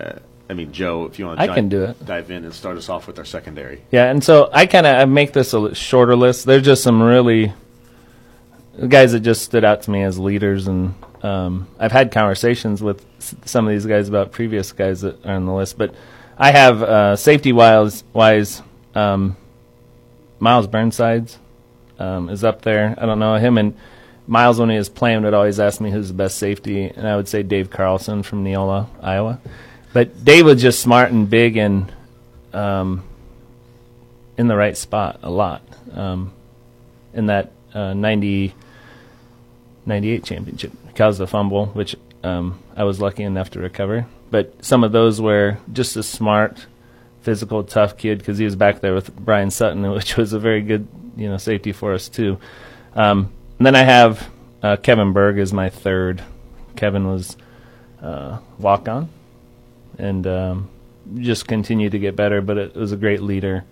Uh, I mean, Joe, if you want to, I can do it. Dive in and start us off with our secondary. Yeah, and so I kind of make this a shorter list. There's just some really guys that just stood out to me as leaders, and um, I've had conversations with s- some of these guys about previous guys that are on the list. But I have uh, safety wise, wise um, Miles Burnsides um, is up there. I don't know him and Miles when he was playing would always ask me who's the best safety, and I would say Dave Carlson from Neola, Iowa. But Dave was just smart and big and um, in the right spot a lot. Um, in that uh, 90, 98 championship, caused the fumble, which um, I was lucky enough to recover. But some of those were just a smart, physical, tough kid because he was back there with Brian Sutton, which was a very good, you know, safety for us too. Um, and then I have uh, Kevin Berg as my third. Kevin was uh, walk on, and um, just continue to get better. But it was a great leader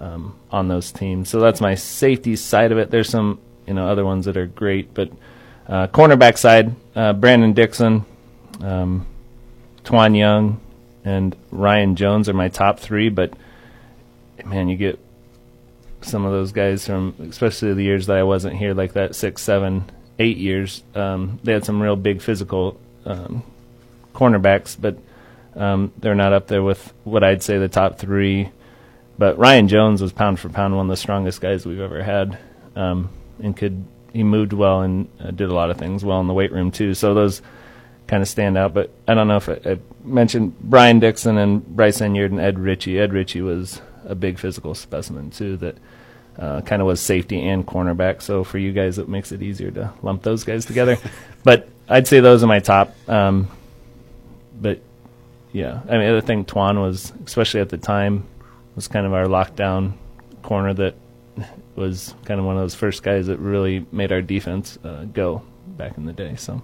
um, on those teams. So that's my safety side of it. There's some you know other ones that are great, but uh, cornerback side, uh, Brandon Dixon, um, Twan Young, and Ryan Jones are my top three. But man, you get some of those guys from, especially the years that I wasn't here, like that six, seven, eight years. Um, they had some real big physical um, cornerbacks, but um, they're not up there with what I'd say the top three. But Ryan Jones was pound for pound one of the strongest guys we've ever had, um, and could he moved well and uh, did a lot of things well in the weight room too. So those kind of stand out. But I don't know if I, I mentioned Brian Dixon and Bryce Enyard and Ed Ritchie. Ed Ritchie was a big physical specimen too that uh, kind of was safety and cornerback. So for you guys, it makes it easier to lump those guys together. but I'd say those are my top. Um, but yeah, I mean, the other thing Tuan was, especially at the time, was kind of our lockdown corner that was kind of one of those first guys that really made our defense uh, go back in the day. So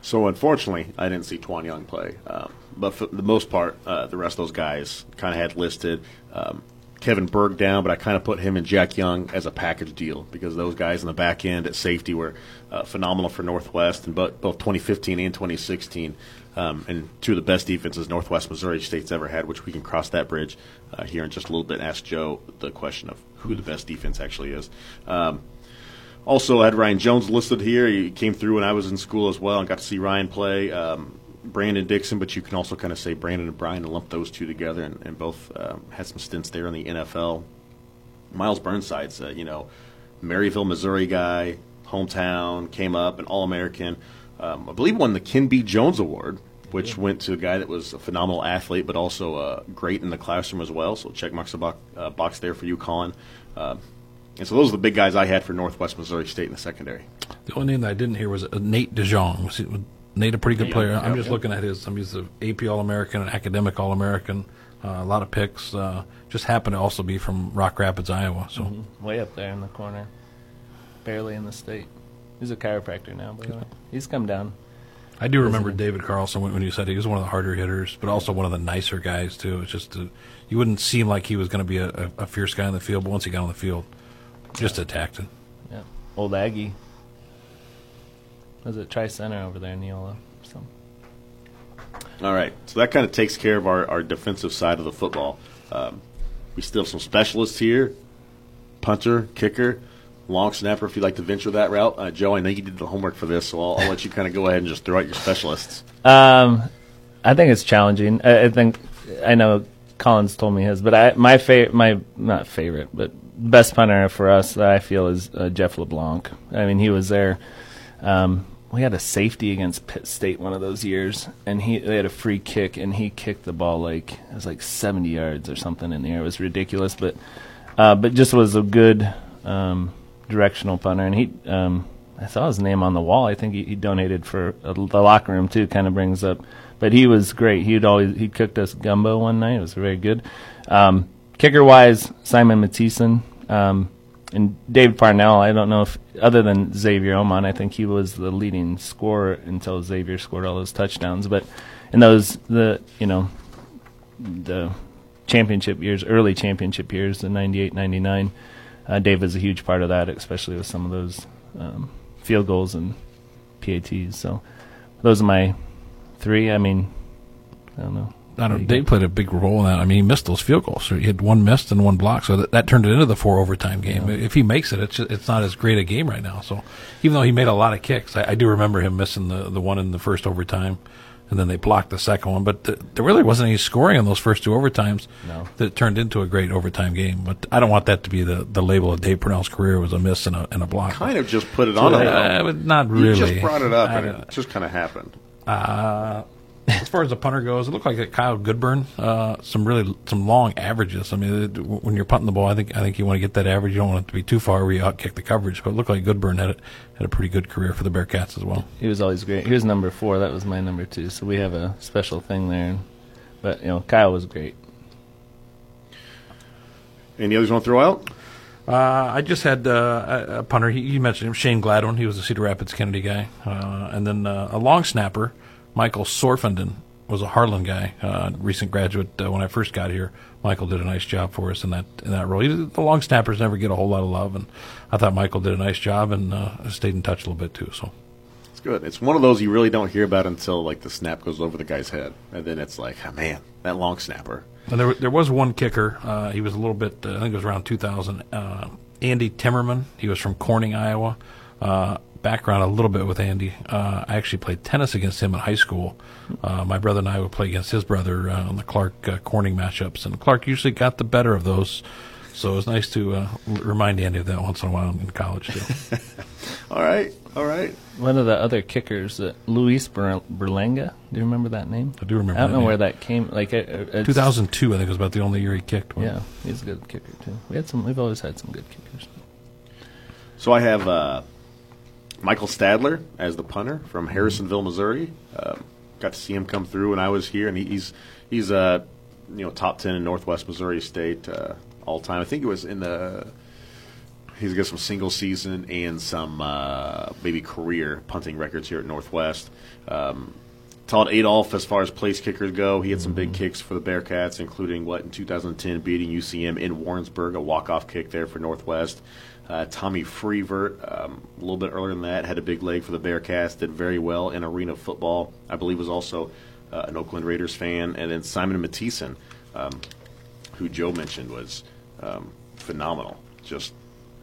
So unfortunately, I didn't see Tuan Young play. Um, but for the most part, uh, the rest of those guys kind of had listed um, Kevin Berg down, but I kind of put him and Jack Young as a package deal because those guys in the back end at safety were uh, phenomenal for Northwest in both, both 2015 and 2016. Um, and two of the best defenses Northwest Missouri State's ever had, which we can cross that bridge uh, here in just a little bit and ask Joe the question of who the best defense actually is. Um, also, I had Ryan Jones listed here. He came through when I was in school as well and got to see Ryan play. Um, Brandon Dixon, but you can also kind of say Brandon and Brian and lump those two together, and, and both um, had some stints there in the NFL. Miles Burnside's, you know, Maryville, Missouri guy, hometown, came up, an All American. Um, I believe won the Ken B. Jones Award, which went to a guy that was a phenomenal athlete, but also uh, great in the classroom as well. So check marks the box, uh, box there for you, Colin. Uh, and so those are the big guys I had for Northwest Missouri State in the secondary. the only name that I didn't hear was uh, Nate DeJong. Was, he, was Nate a pretty good Yeah, player? yeah, I'm just yeah. looking at his. I'm he's an AP All American, an academic All American. Uh, a lot of picks. Uh, just happened to also be from Rock Rapids, Iowa. So way up there in the corner. barely in the state. He's a chiropractor now, by the way. He's come down. I do remember David Carlson when, when you said he was one of the harder hitters, but also one of the nicer guys too. It's just uh you wouldn't seem like he was going to be a, a, a fierce guy in the field, but once he got on the field, just attacked it. Yeah, old Aggie. Was it Tri Center over there in Neola? So All right, so that kind of takes care of our, our defensive side of the football. Um, we still have some specialists here: punter, kicker, long snapper. If you'd like to venture that route, uh, Joe, I know you did the homework for this, so I'll, I'll let you kind of go ahead and just throw out your specialists. Um, I think it's challenging. I, I think I know Collins told me his, but I my favorite, my not favorite, but best punter for us that I feel is uh, Jeff LeBlanc. I mean, he was there. Um, we had a safety against Pitt State one of those years, and he they had a free kick, and he kicked the ball like it was like 70 yards or something in the air. It was ridiculous, but uh, but just was a good um, directional punter, and he. Um, I saw his name on the wall. I think he, he donated for uh, the locker room too. Kind of brings up, but he was great. He'd always he cooked us gumbo one night. It was very good. Um, kicker wise, Simon Mathisen um, and David Parnell. I don't know if other than Xavier Omon, I think he was the leading scorer until Xavier scored all those touchdowns. But in those the you know the championship years, early championship years, the 98, 99, uh, Dave was a huge part of that, especially with some of those um, field goals and PATs. So those are my three. I mean, I don't know. I don't. Dave played a big role in that. I mean, he missed those field goals. So he had one missed and one blocked. So that, that turned it into the four overtime game. If he makes it, it's just, it's not as great a game right now. So even though he made a lot of kicks, I, I do remember him missing the the one in the first overtime, and then they blocked the second one. But th- there really wasn't any scoring in those first two overtimes No. that turned into a great overtime game. But I don't want that to be the, the label of Dave Purnell's career was a miss and a and a block. Kind of just put it on him. Uh, not You really. just brought it up, I and it just kind of happened. uh, as far as the punter goes, it looked like Kyle Goodburn. Uh, some really some long averages. I mean, it, when you're punting the ball, I think I think you want to get that average. You don't want it to be too far where you outkick the coverage. But it looked like Goodburn had a, had a pretty good career for the Bearcats as well. He was always great. He was number four. That was my number two. So we have a special thing there. But you know, Kyle was great. Any others you want to throw out? Uh, I just had uh, a, a punter. He, you mentioned him, Shane Gladwin. He was a Cedar Rapids Kennedy guy, uh, and then uh, a long snapper, Michael Sorfenden, was a Harlan guy, uh, recent graduate. Uh, when I first got here, Michael did a nice job for us in that in that role. He, the long snappers never get a whole lot of love, and I thought Michael did a nice job and uh, stayed in touch a little bit too. So It's good. It's one of those you really don't hear about until like the snap goes over the guy's head, and then it's like, oh, man, that long snapper. And there, there was one kicker. Uh, he was a little bit, uh, I think it was around 2000. Uh, Andy Timmerman. He was from Corning, Iowa. Background a little bit with Andy. Uh, I actually played tennis against him in high school. Uh, my brother and I would play against his brother uh, on the Clark uh, Corning matchups, and Clark usually got the better of those. So it was nice to uh, remind Andy of that once in a while in college too. All right, all right. One of the other kickers, uh, Luis Ber- Berlanga. Do you remember that name? I do remember. I don't that know name. where that came. Like uh, uh, it's- 2002, I think was about the only year he kicked. One. Yeah, he's a good kicker too. We had some. We've always had some good kickers. So I have uh, Michael Stadler as the punter from Harrisonville, Missouri. Um, got to see him come through when I was here, and he, he's he's uh, you know top ten in Northwest Missouri State uh, all time. I think it was in the he's got some single season and some uh, maybe career punting records here at Northwest. Um, Todd Adolph, as far as place kickers go, he had some big kicks for the Bearcats, including what in 2010 beating UCM in Warrensburg, a walk-off kick there for Northwest. Uh, Tommy Frevert, um, a little bit earlier than that, had a big leg for the Bearcats, did very well in arena football. I believe was also uh, an Oakland Raiders fan, and then Simon Mathisen, um, who Joe mentioned was um, phenomenal. Just,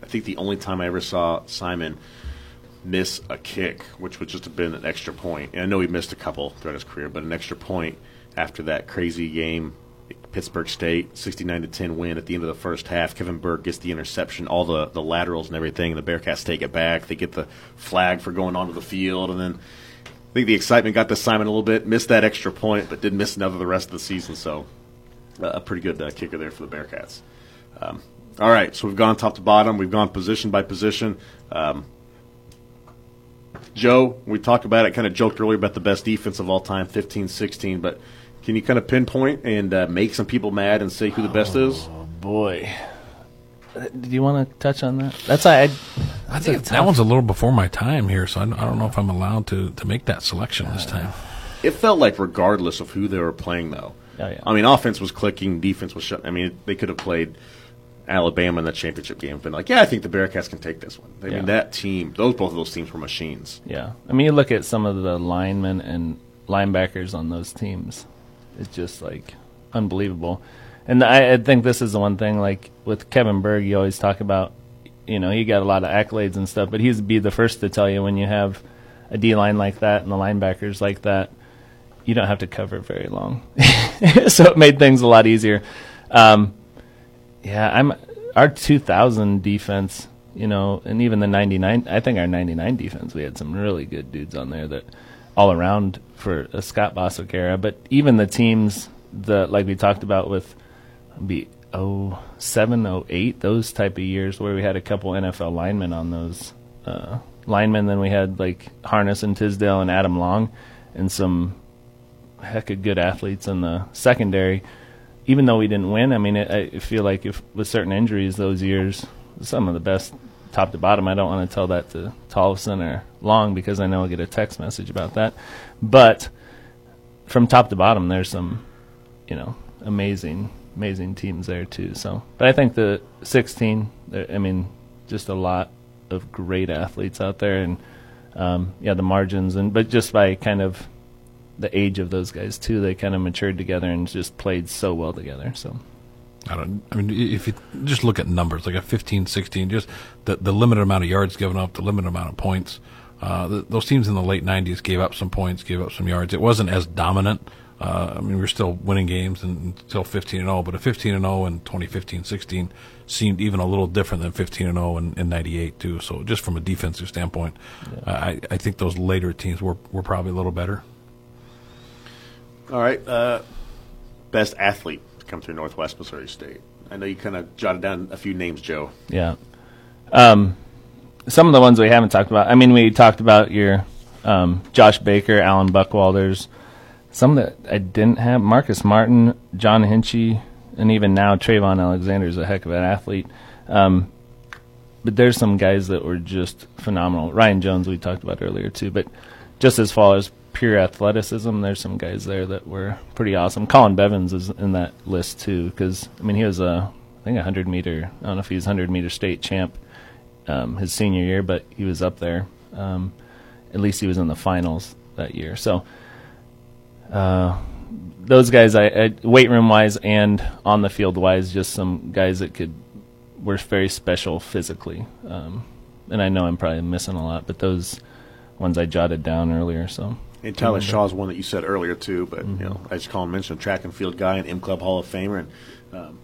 I think the only time I ever saw Simon miss a kick, which would just have been an extra point. And I know he missed a couple throughout his career, but an extra point after that crazy game, Pittsburgh State, sixty-nine to ten win at the end of the first half. Kevin Berg gets the interception, all the the laterals and everything, the Bearcats take it back. They get the flag for going onto the field, and then I think the excitement got to Simon a little bit. Missed that extra point, but did miss another the rest of the season. So uh, a pretty good uh, kicker there for the Bearcats. Um, all right, so we've gone top to bottom. We've gone position by position. Um, Joe, we talked about it, kind of joked earlier about the best defense of all time, 15 16, but can you kind of pinpoint and uh, make some people mad and say who the best is? Oh boy, do you want to touch on that? That's I. I think that one's a little before my time here, so I don't, I don't know if I'm allowed to, to make that selection this time. It felt like regardless of who they were playing, though. Oh, yeah. I mean, offense was clicking, defense was shut. I mean, they could have played Alabama in the championship game. Been like, yeah, I think the Bearcats can take this one. I Yeah. mean, that team, those both of those teams were machines. Yeah, I mean, you look at some of the linemen and linebackers on those teams; it's just like unbelievable. And I, I think this is the one thing, like with Kevin Berg, you always talk about, you know, he got a lot of accolades and stuff, but he'd be the first to tell you when you have a D line like that and the linebackers like that, you don't have to cover very long. so it made things a lot easier. Um, yeah, I'm our 2000 defense, you know, and even the 99. I think our 99 defense, we had some really good dudes on there that all around for Scott Bostwick era. But even the teams that, like we talked about with, be 07, 08, those type of years where we had a couple NFL linemen on those uh, linemen. Then we had like Harness and Tisdale and Adam Long, and some heck of good athletes in the secondary even though we didn't win, I mean, it, I feel like if with certain injuries those years, some of the best top to bottom. I don't want to tell that to Tollefson or Long because I know I'll get a text message about that. But from top to bottom, there's some, you know, amazing, amazing teams there too. So, but I think the 16, I mean, just a lot of great athletes out there, and um, yeah, the margins, and but just by kind of the age of those guys too. They kind of matured together and just played so well together. So I don't. I mean, if you just look at numbers, like a 15, 16, just the the limited amount of yards given up, the limited amount of points. Uh, th those teams in the late '90s gave up some points, gave up some yards. It wasn't as dominant. Uh, I mean, we were still winning games and until 15 and 0, but a 15 and 0 in 2015, 16 seemed even a little different than 15 and 0 in, in '98 too. So just from a defensive standpoint, I, I think those later teams were were probably a little better. All right. Uh, best athlete to come through Northwest Missouri State. I know you kind of jotted down a few names, Joe. yeah, um, some of the ones we haven't talked about. I mean, we talked about your um, Josh Baker, Alan Buckwalders. Some that I didn't have: Marcus Martin, John Hinchy, and even now Trayvon Alexander is a heck of an athlete. Um, but there's some guys that were just phenomenal. Ryan Jones we talked about earlier too, but just as far as pure athleticism, there's some guys there that were pretty awesome. Colin Bevins is in that list too, because I mean he was a I think a hundred meter. I don't know if he's hundred meter state champ um, his senior year, but he was up there. Um, at least he was in the finals that year. So uh, those guys, I, I weight room wise and on the field wise, just some guys that could were very special physically. Um, and I know I'm probably missing a lot, but those ones I jotted down earlier. So And Tyler Shaw is one that you said earlier too, but Mm-hmm. you know, I just call him mentioned track and field guy and M Club Hall of Famer, and um,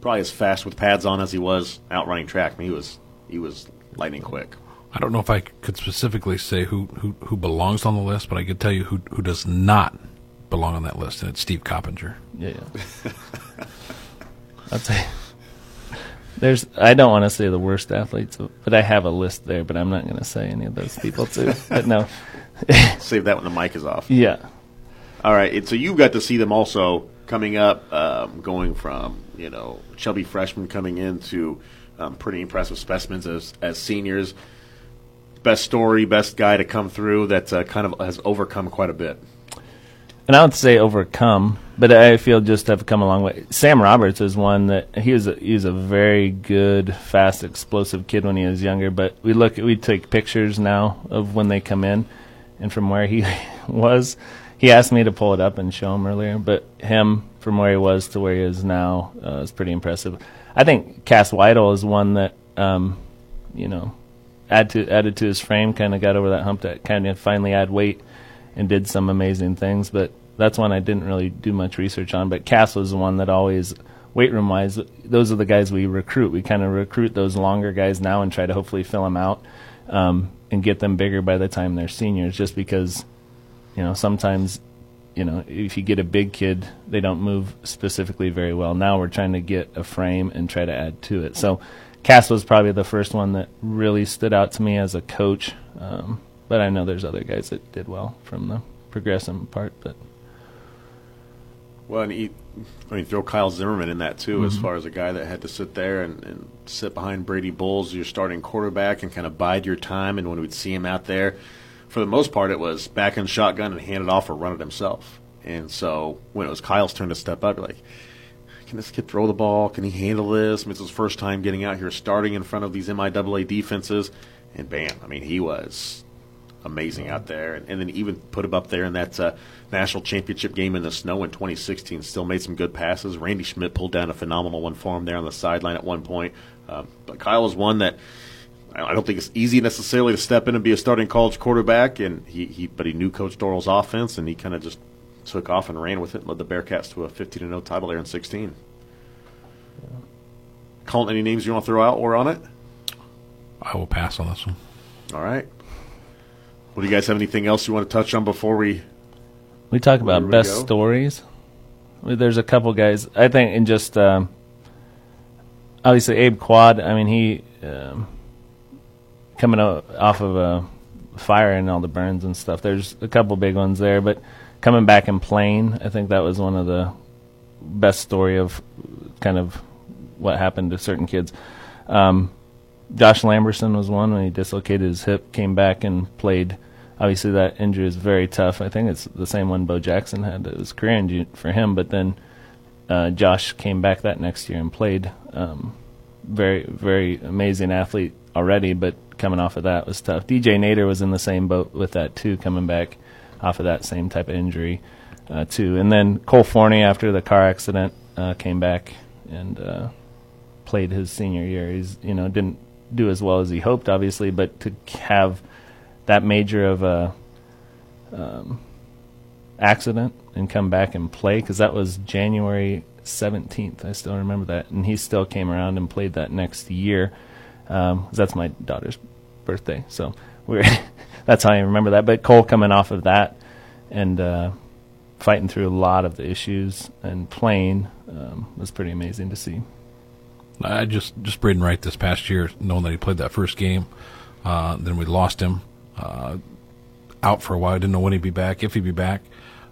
probably as fast with pads on as he was out running track. I mean, he was he was lightning quick. I don't know if I could specifically say who, who, who belongs on the list, but I could tell you who who does not belong on that list, and it's Steve Coppinger. yeah, yeah. I'd say there's. I don't want to say the worst athletes, but I have a list there. But I'm not going to say any of those people too. but no, Save that when the mic is off. yeah. All right, and so you've got to see them also coming up, um, going from you know chubby freshmen coming into um, pretty impressive specimens as as seniors. Best story, best guy to come through that uh, kind of has overcome quite a bit. And I would say overcome, but I feel just have come a long way. Sam Roberts is one that he was a, he was a very good, fast, explosive kid when he was younger. But we look, we take pictures now of when they come in, and from where he was, he asked me to pull it up and show him earlier. But him from where he was to where he is now uh, is pretty impressive. I think Cass Weidel is one that um, you know add to added to his frame, kind of got over that hump that kind of finally add weight and did some amazing things. But that's one I didn't really do much research on. But Cass was the one that always, weight room wise, those are the guys we recruit. We kind of recruit those longer guys now and try to hopefully fill them out um, and get them bigger by the time they're seniors. Just because, you know, sometimes, you know, if you get a big kid, they don't move specifically very well. Now we're trying to get a frame and try to add to it. So. Cass was probably the first one that really stood out to me as a coach. Um, but I know there's other guys that did well from the progressive part. But Well, and he, I mean, throw Kyle Zimmerman in that too, mm-hmm. as far as a guy that had to sit there and, and sit behind Brady Bolles, your starting quarterback, and kind of bide your time. And when we'd see him out there, for the most part, it was back in shotgun and hand it off or run it himself. And so when it was Kyle's turn to step up, like, can this kid throw the ball? Can he handle this? I mean, it's his first time getting out here, starting in front of these MIAA defenses, and bam! I mean, he was amazing out there, and, and then even put him up there in that uh, national championship game in the snow in 2016. Still made some good passes. Randy Schmidt pulled down a phenomenal one for him there on the sideline at one point. Uh, but Kyle is one that I don't think it's easy necessarily to step in and be a starting college quarterback, and he, he but he knew Coach Dorrel's offense, and he kind of just took off and ran with it, and led the Bearcats to a 15 0 title there in 16. Yeah. Colin, any names you want to throw out or on it? I will pass on this one. All right. Well, do you guys have anything else you want to touch on before we? We talk about best go? stories. There's a couple guys I think, and just um, obviously Abe Quad. I mean, he um, coming off of a fire and all the burns and stuff. There's a couple big ones there, but coming back and playing, I think that was one of the best story of kind of what happened to certain kids. Um, Josh Lamberson was one when he dislocated his hip, came back and played. Obviously, that injury is very tough. I think it's the same one Bo Jackson had. It was career injury for him, but then uh, Josh came back that next year and played. Um, very, very amazing athlete already, but coming off of that was tough. DJ Nader was in the same boat with that too, coming back off of that same type of injury uh, too. And then Cole Forney, after the car accident, uh, came back and uh, played his senior year. He's you know didn't do as well as he hoped, obviously, but to have that major of a um, accident and come back and play because that was January 17th. I still remember that, and he still came around and played that next year. Um, that's my daughter's birthday, so we're that's how I remember that. But Cole coming off of that and uh, fighting through a lot of the issues and playing um, was pretty amazing to see. I just just Braden Wright this past year, knowing that he played that first game, uh, then we lost him uh, out for a while. I didn't know when he'd be back, if he'd be back.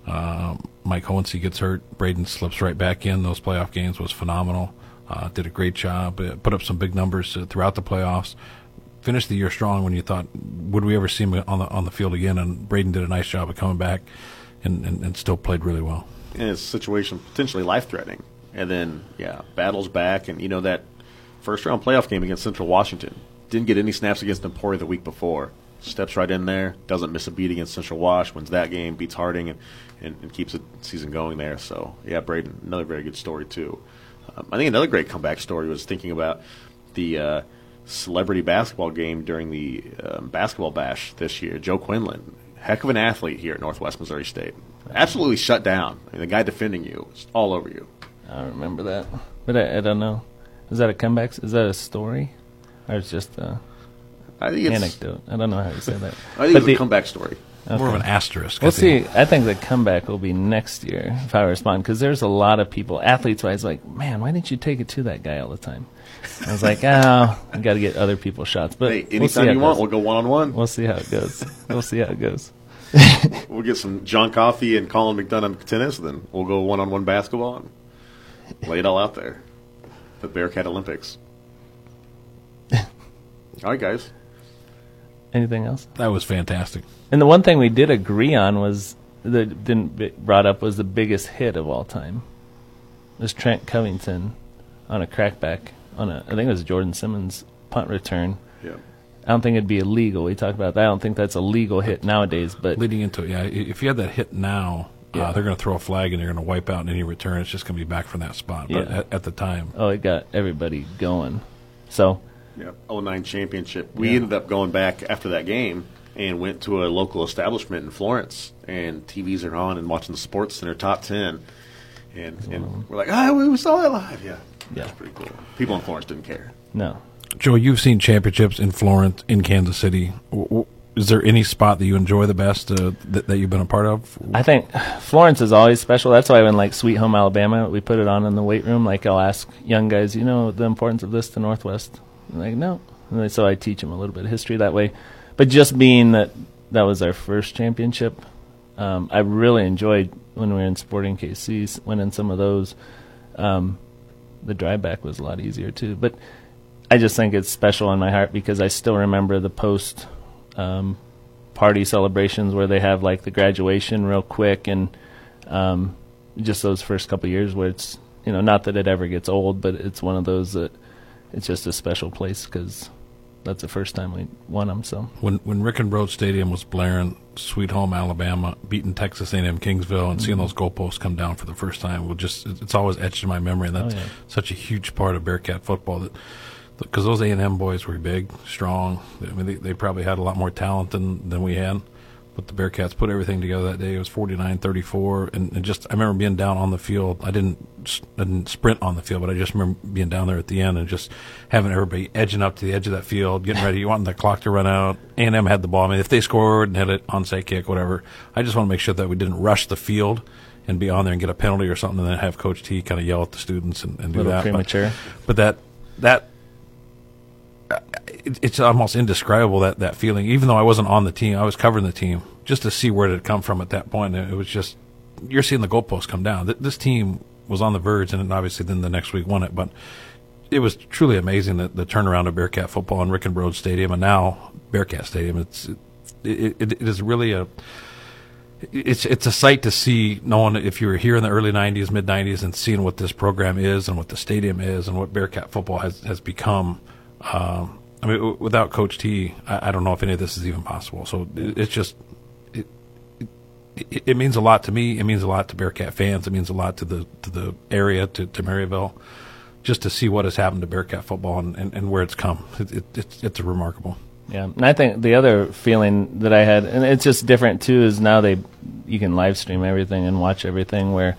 Uh, Mike Hohensee gets hurt. Braden slips right back in. Those playoff games was phenomenal. Uh, did a great job. Put up some big numbers uh, throughout the playoffs. Finished the year strong. When you thought, would we ever see him on the on the field again? And Braden did a nice job of coming back, and, and, and still played really well. In a situation potentially life threatening and then yeah, battles back, and you know that first round playoff game against Central Washington didn't get any snaps against Emporia the week before. Steps right in there, doesn't miss a beat against Central Wash, wins that game, beats Harding, and, and, and keeps the season going there. So yeah, Braden, another very good story too. Um, I think another great comeback story was thinking about the uh, celebrity basketball game during the um, basketball bash this year. Joe Quinlan, heck of an athlete here at Northwest Missouri State, absolutely shut down. I mean, the guy defending you is all over you. I don't remember that, but I, I don't know. Is that a comeback? Is that a story, or it's just a I think anecdote? I don't know how to say that. I think but it's the, a comeback story. Okay. More of an asterisk. We'll see. I think the comeback will be next year if I respond because there's a lot of people, athletes wise, like, man, why didn't you take it to that guy all the time? I was like, ah, oh, I got to get other people shots. But hey, anytime we'll you want, we'll go one on one. We'll see how it goes. we'll see how it goes. we'll get some John Coffey and Colin McDonough tennis, then we'll go one on one basketball. Lay it all out there. The Bearcat Olympics. all right, guys. Anything else? That was fantastic. And the one thing we did agree on was that didn't brought up was the biggest hit of all time. Was Trent Covington on a crackback on a I think it was Jordan Simmons punt return. Yeah. I don't think it'd be illegal. We talked about that. I don't think that's a legal hit nowadays. But leading into it, yeah, if you had that hit now, yeah. Uh, they're going to throw a flag and they're going to wipe out any return. It's just going to be back from that spot. But yeah. at, at, the time, oh, it got everybody going. So, yeah, 09 championship. We yeah. ended up going back after that game and went to a local establishment in Florence, and TVs are on and watching the Sports Center top ten, and and we're like, ah, oh, we saw that live. Yeah, yeah, that's pretty cool. People in Florence didn't care. No, Joe, you've seen championships in Florence, in Kansas City is there any spot that you enjoy the best uh, that, that, you've been a part of? I think Florence is always special. That's why when like Sweet Home Alabama, we put it on in the weight room. Like I'll ask young guys, you know, the importance of this to Northwest. And like no, and so I teach them a little bit of history that way. But just being that that was our first championship, Um, I really enjoyed when we were in Sporting KC, winning some of those. Um, the drive back was a lot easier too, but I just think it's special in my heart because I still remember the post um, party celebrations where they have like the graduation real quick and um, just those first couple years where it's you know not that it ever gets old, but it's one of those that it's just a special place because that's the first time we won them. So when when Rickenbrode Stadium was blaring "Sweet Home Alabama," beating Texas A&M Kingsville, and mm-hmm. seeing those goalposts come down for the first time, will just it's always etched in my memory, and that's oh, yeah. such a huge part of Bearcat football that because those A&M boys were big, strong. I mean, they, they probably had a lot more talent than than we had but the Bearcats put everything together that day. It was 49-34, and, and just I remember being down on the field. I didn't I didn't sprint on the field, but I just remember being down there at the end and just having everybody edging up to the edge of that field, getting ready, wanting the clock to run out. A&M had the ball. I mean, if they scored and had an onside kick, whatever, I just want to make sure that we didn't rush the field and be on there and get a penalty or something, and then have Coach T kind of yell at the students and, and do that. Premature. But, but that that it's almost indescribable that that feeling. Even though I wasn't on the team, I was covering the team just to see where it had come from at that point. It was just you're seeing the goalposts come down. This team was on the verge, and obviously then the next week won it. But it was truly amazing that the turnaround of Bearcat football in Rickenbrode Stadium and now Bearcat Stadium. It's it, it, it is really a it's it's a sight to see knowing if you were here in the early 90s mid 90s and seeing what this program is and what the stadium is and what bearcat football has has become um, I mean, without Coach T, I, I, don't know if any of this is even possible. So it, it's just it, it, it, means a lot to me. It means a lot to Bearcat fans. It means a lot to the to the area to, to Maryville, just to see what has happened to Bearcat football and, and, and where it's come. It, it's it's remarkable. Yeah, and I think the other feeling that I had, and it's just different too, is now they you can live stream everything and watch everything. Where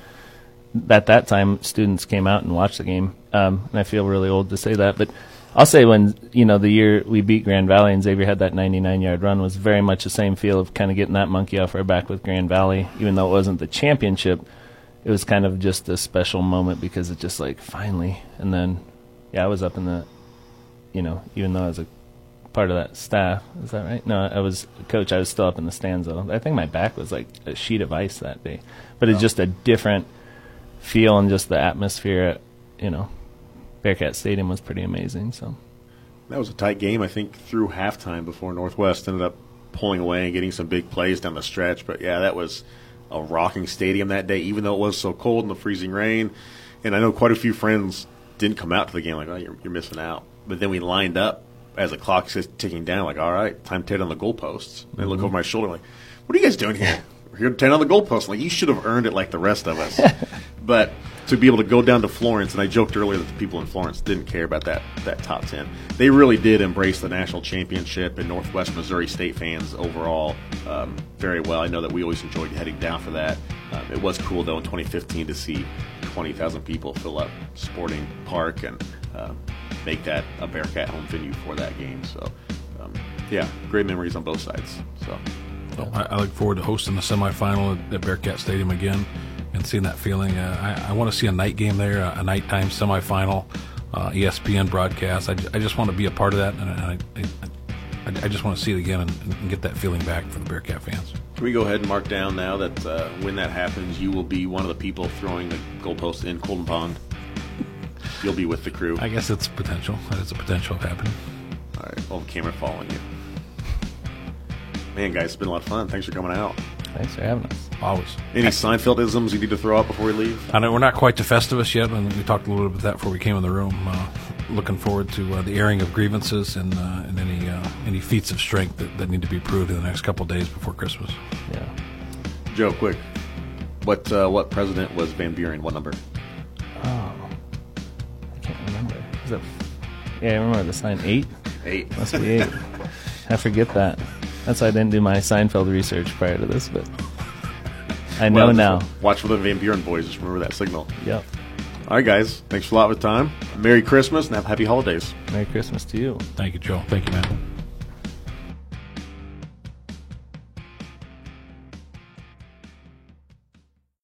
at that time students came out and watched the game, um, and I feel really old to say that, but I'll say when you know the year we beat Grand Valley and Xavier had that 99 yard run was very much the same feel of kind of getting that monkey off our back with Grand Valley, even though it wasn't the championship. It was kind of just a special moment because it's just like finally. And then, yeah, I was up in the, you know, even though I was a part of that staff. Is that right? No, I was coach. I was still up in the stands though. I think my back was like a sheet of ice that day, but it's oh. just a different feel and just the atmosphere. You know, Bearcat Stadium was pretty amazing. So that was a tight game. I think through halftime before Northwest ended up pulling away and getting some big plays down the stretch. But yeah, that was a rocking stadium that day, even though it was so cold in the freezing rain. And I know quite a few friends didn't come out to the game like, oh, you're, you're missing out. But then we lined up as the clock is ticking down, like, all right, time to hit on the goalposts. And mm-hmm. I look over my shoulder, like, what are you guys doing here? We're here to 10 on the goalposts. Like, you should have earned it like the rest of us. but to be able to go down to Florence, and I joked earlier that the people in Florence didn't care about that that top ten. They really did embrace the national championship and Northwest Missouri State fans overall um, very well. I know that we always enjoyed heading down for that. Um, it was cool though in 2015 to see 20,000 people fill up Sporting Park and uh, make that a Bearcat home venue for that game. So, um, yeah, great memories on both sides. So. Well, I, I, look forward to hosting the semifinal at, at Bearcat Stadium again and seeing that feeling. Uh, I, I want to see a night game there, a, a nighttime semifinal, uh, ESPN broadcast. I, I just want to be a part of that, and I, I, I just want to see it again and, and, get that feeling back for the Bearcat fans. Can we go ahead and mark down now that uh, when that happens, you will be one of the people throwing the goalpost in Colden Pond? You'll be with the crew. I guess it's potential. That is a potential of happening. All right. Well, the camera following you. Man, guys, it's been a lot of fun. Thanks for coming out. Thanks for having us. Always. Any Seinfeldisms you need to throw out before we leave? I know we're not quite to Festivus yet, and we talked a little bit about that before we came in the room. Uh, looking forward to uh, the airing of grievances and, uh, and any uh, any feats of strength that, that need to be proved in the next couple days before Christmas. Yeah. Joe, quick. What uh, what president was Van Buren? What number? Oh, I can't remember. Is it? Yeah, I remember the sign eight. Eight. Must be eight. I forget that. That's why I didn't do my Seinfeld research prior to this, but I know well, now. Watch for the Van Buren boys. Just remember that signal. Yep. All right, guys. Thanks a lot for the time. Merry Christmas and have happy holidays. Merry Christmas to you. Thank you, Joe. Thank you, man.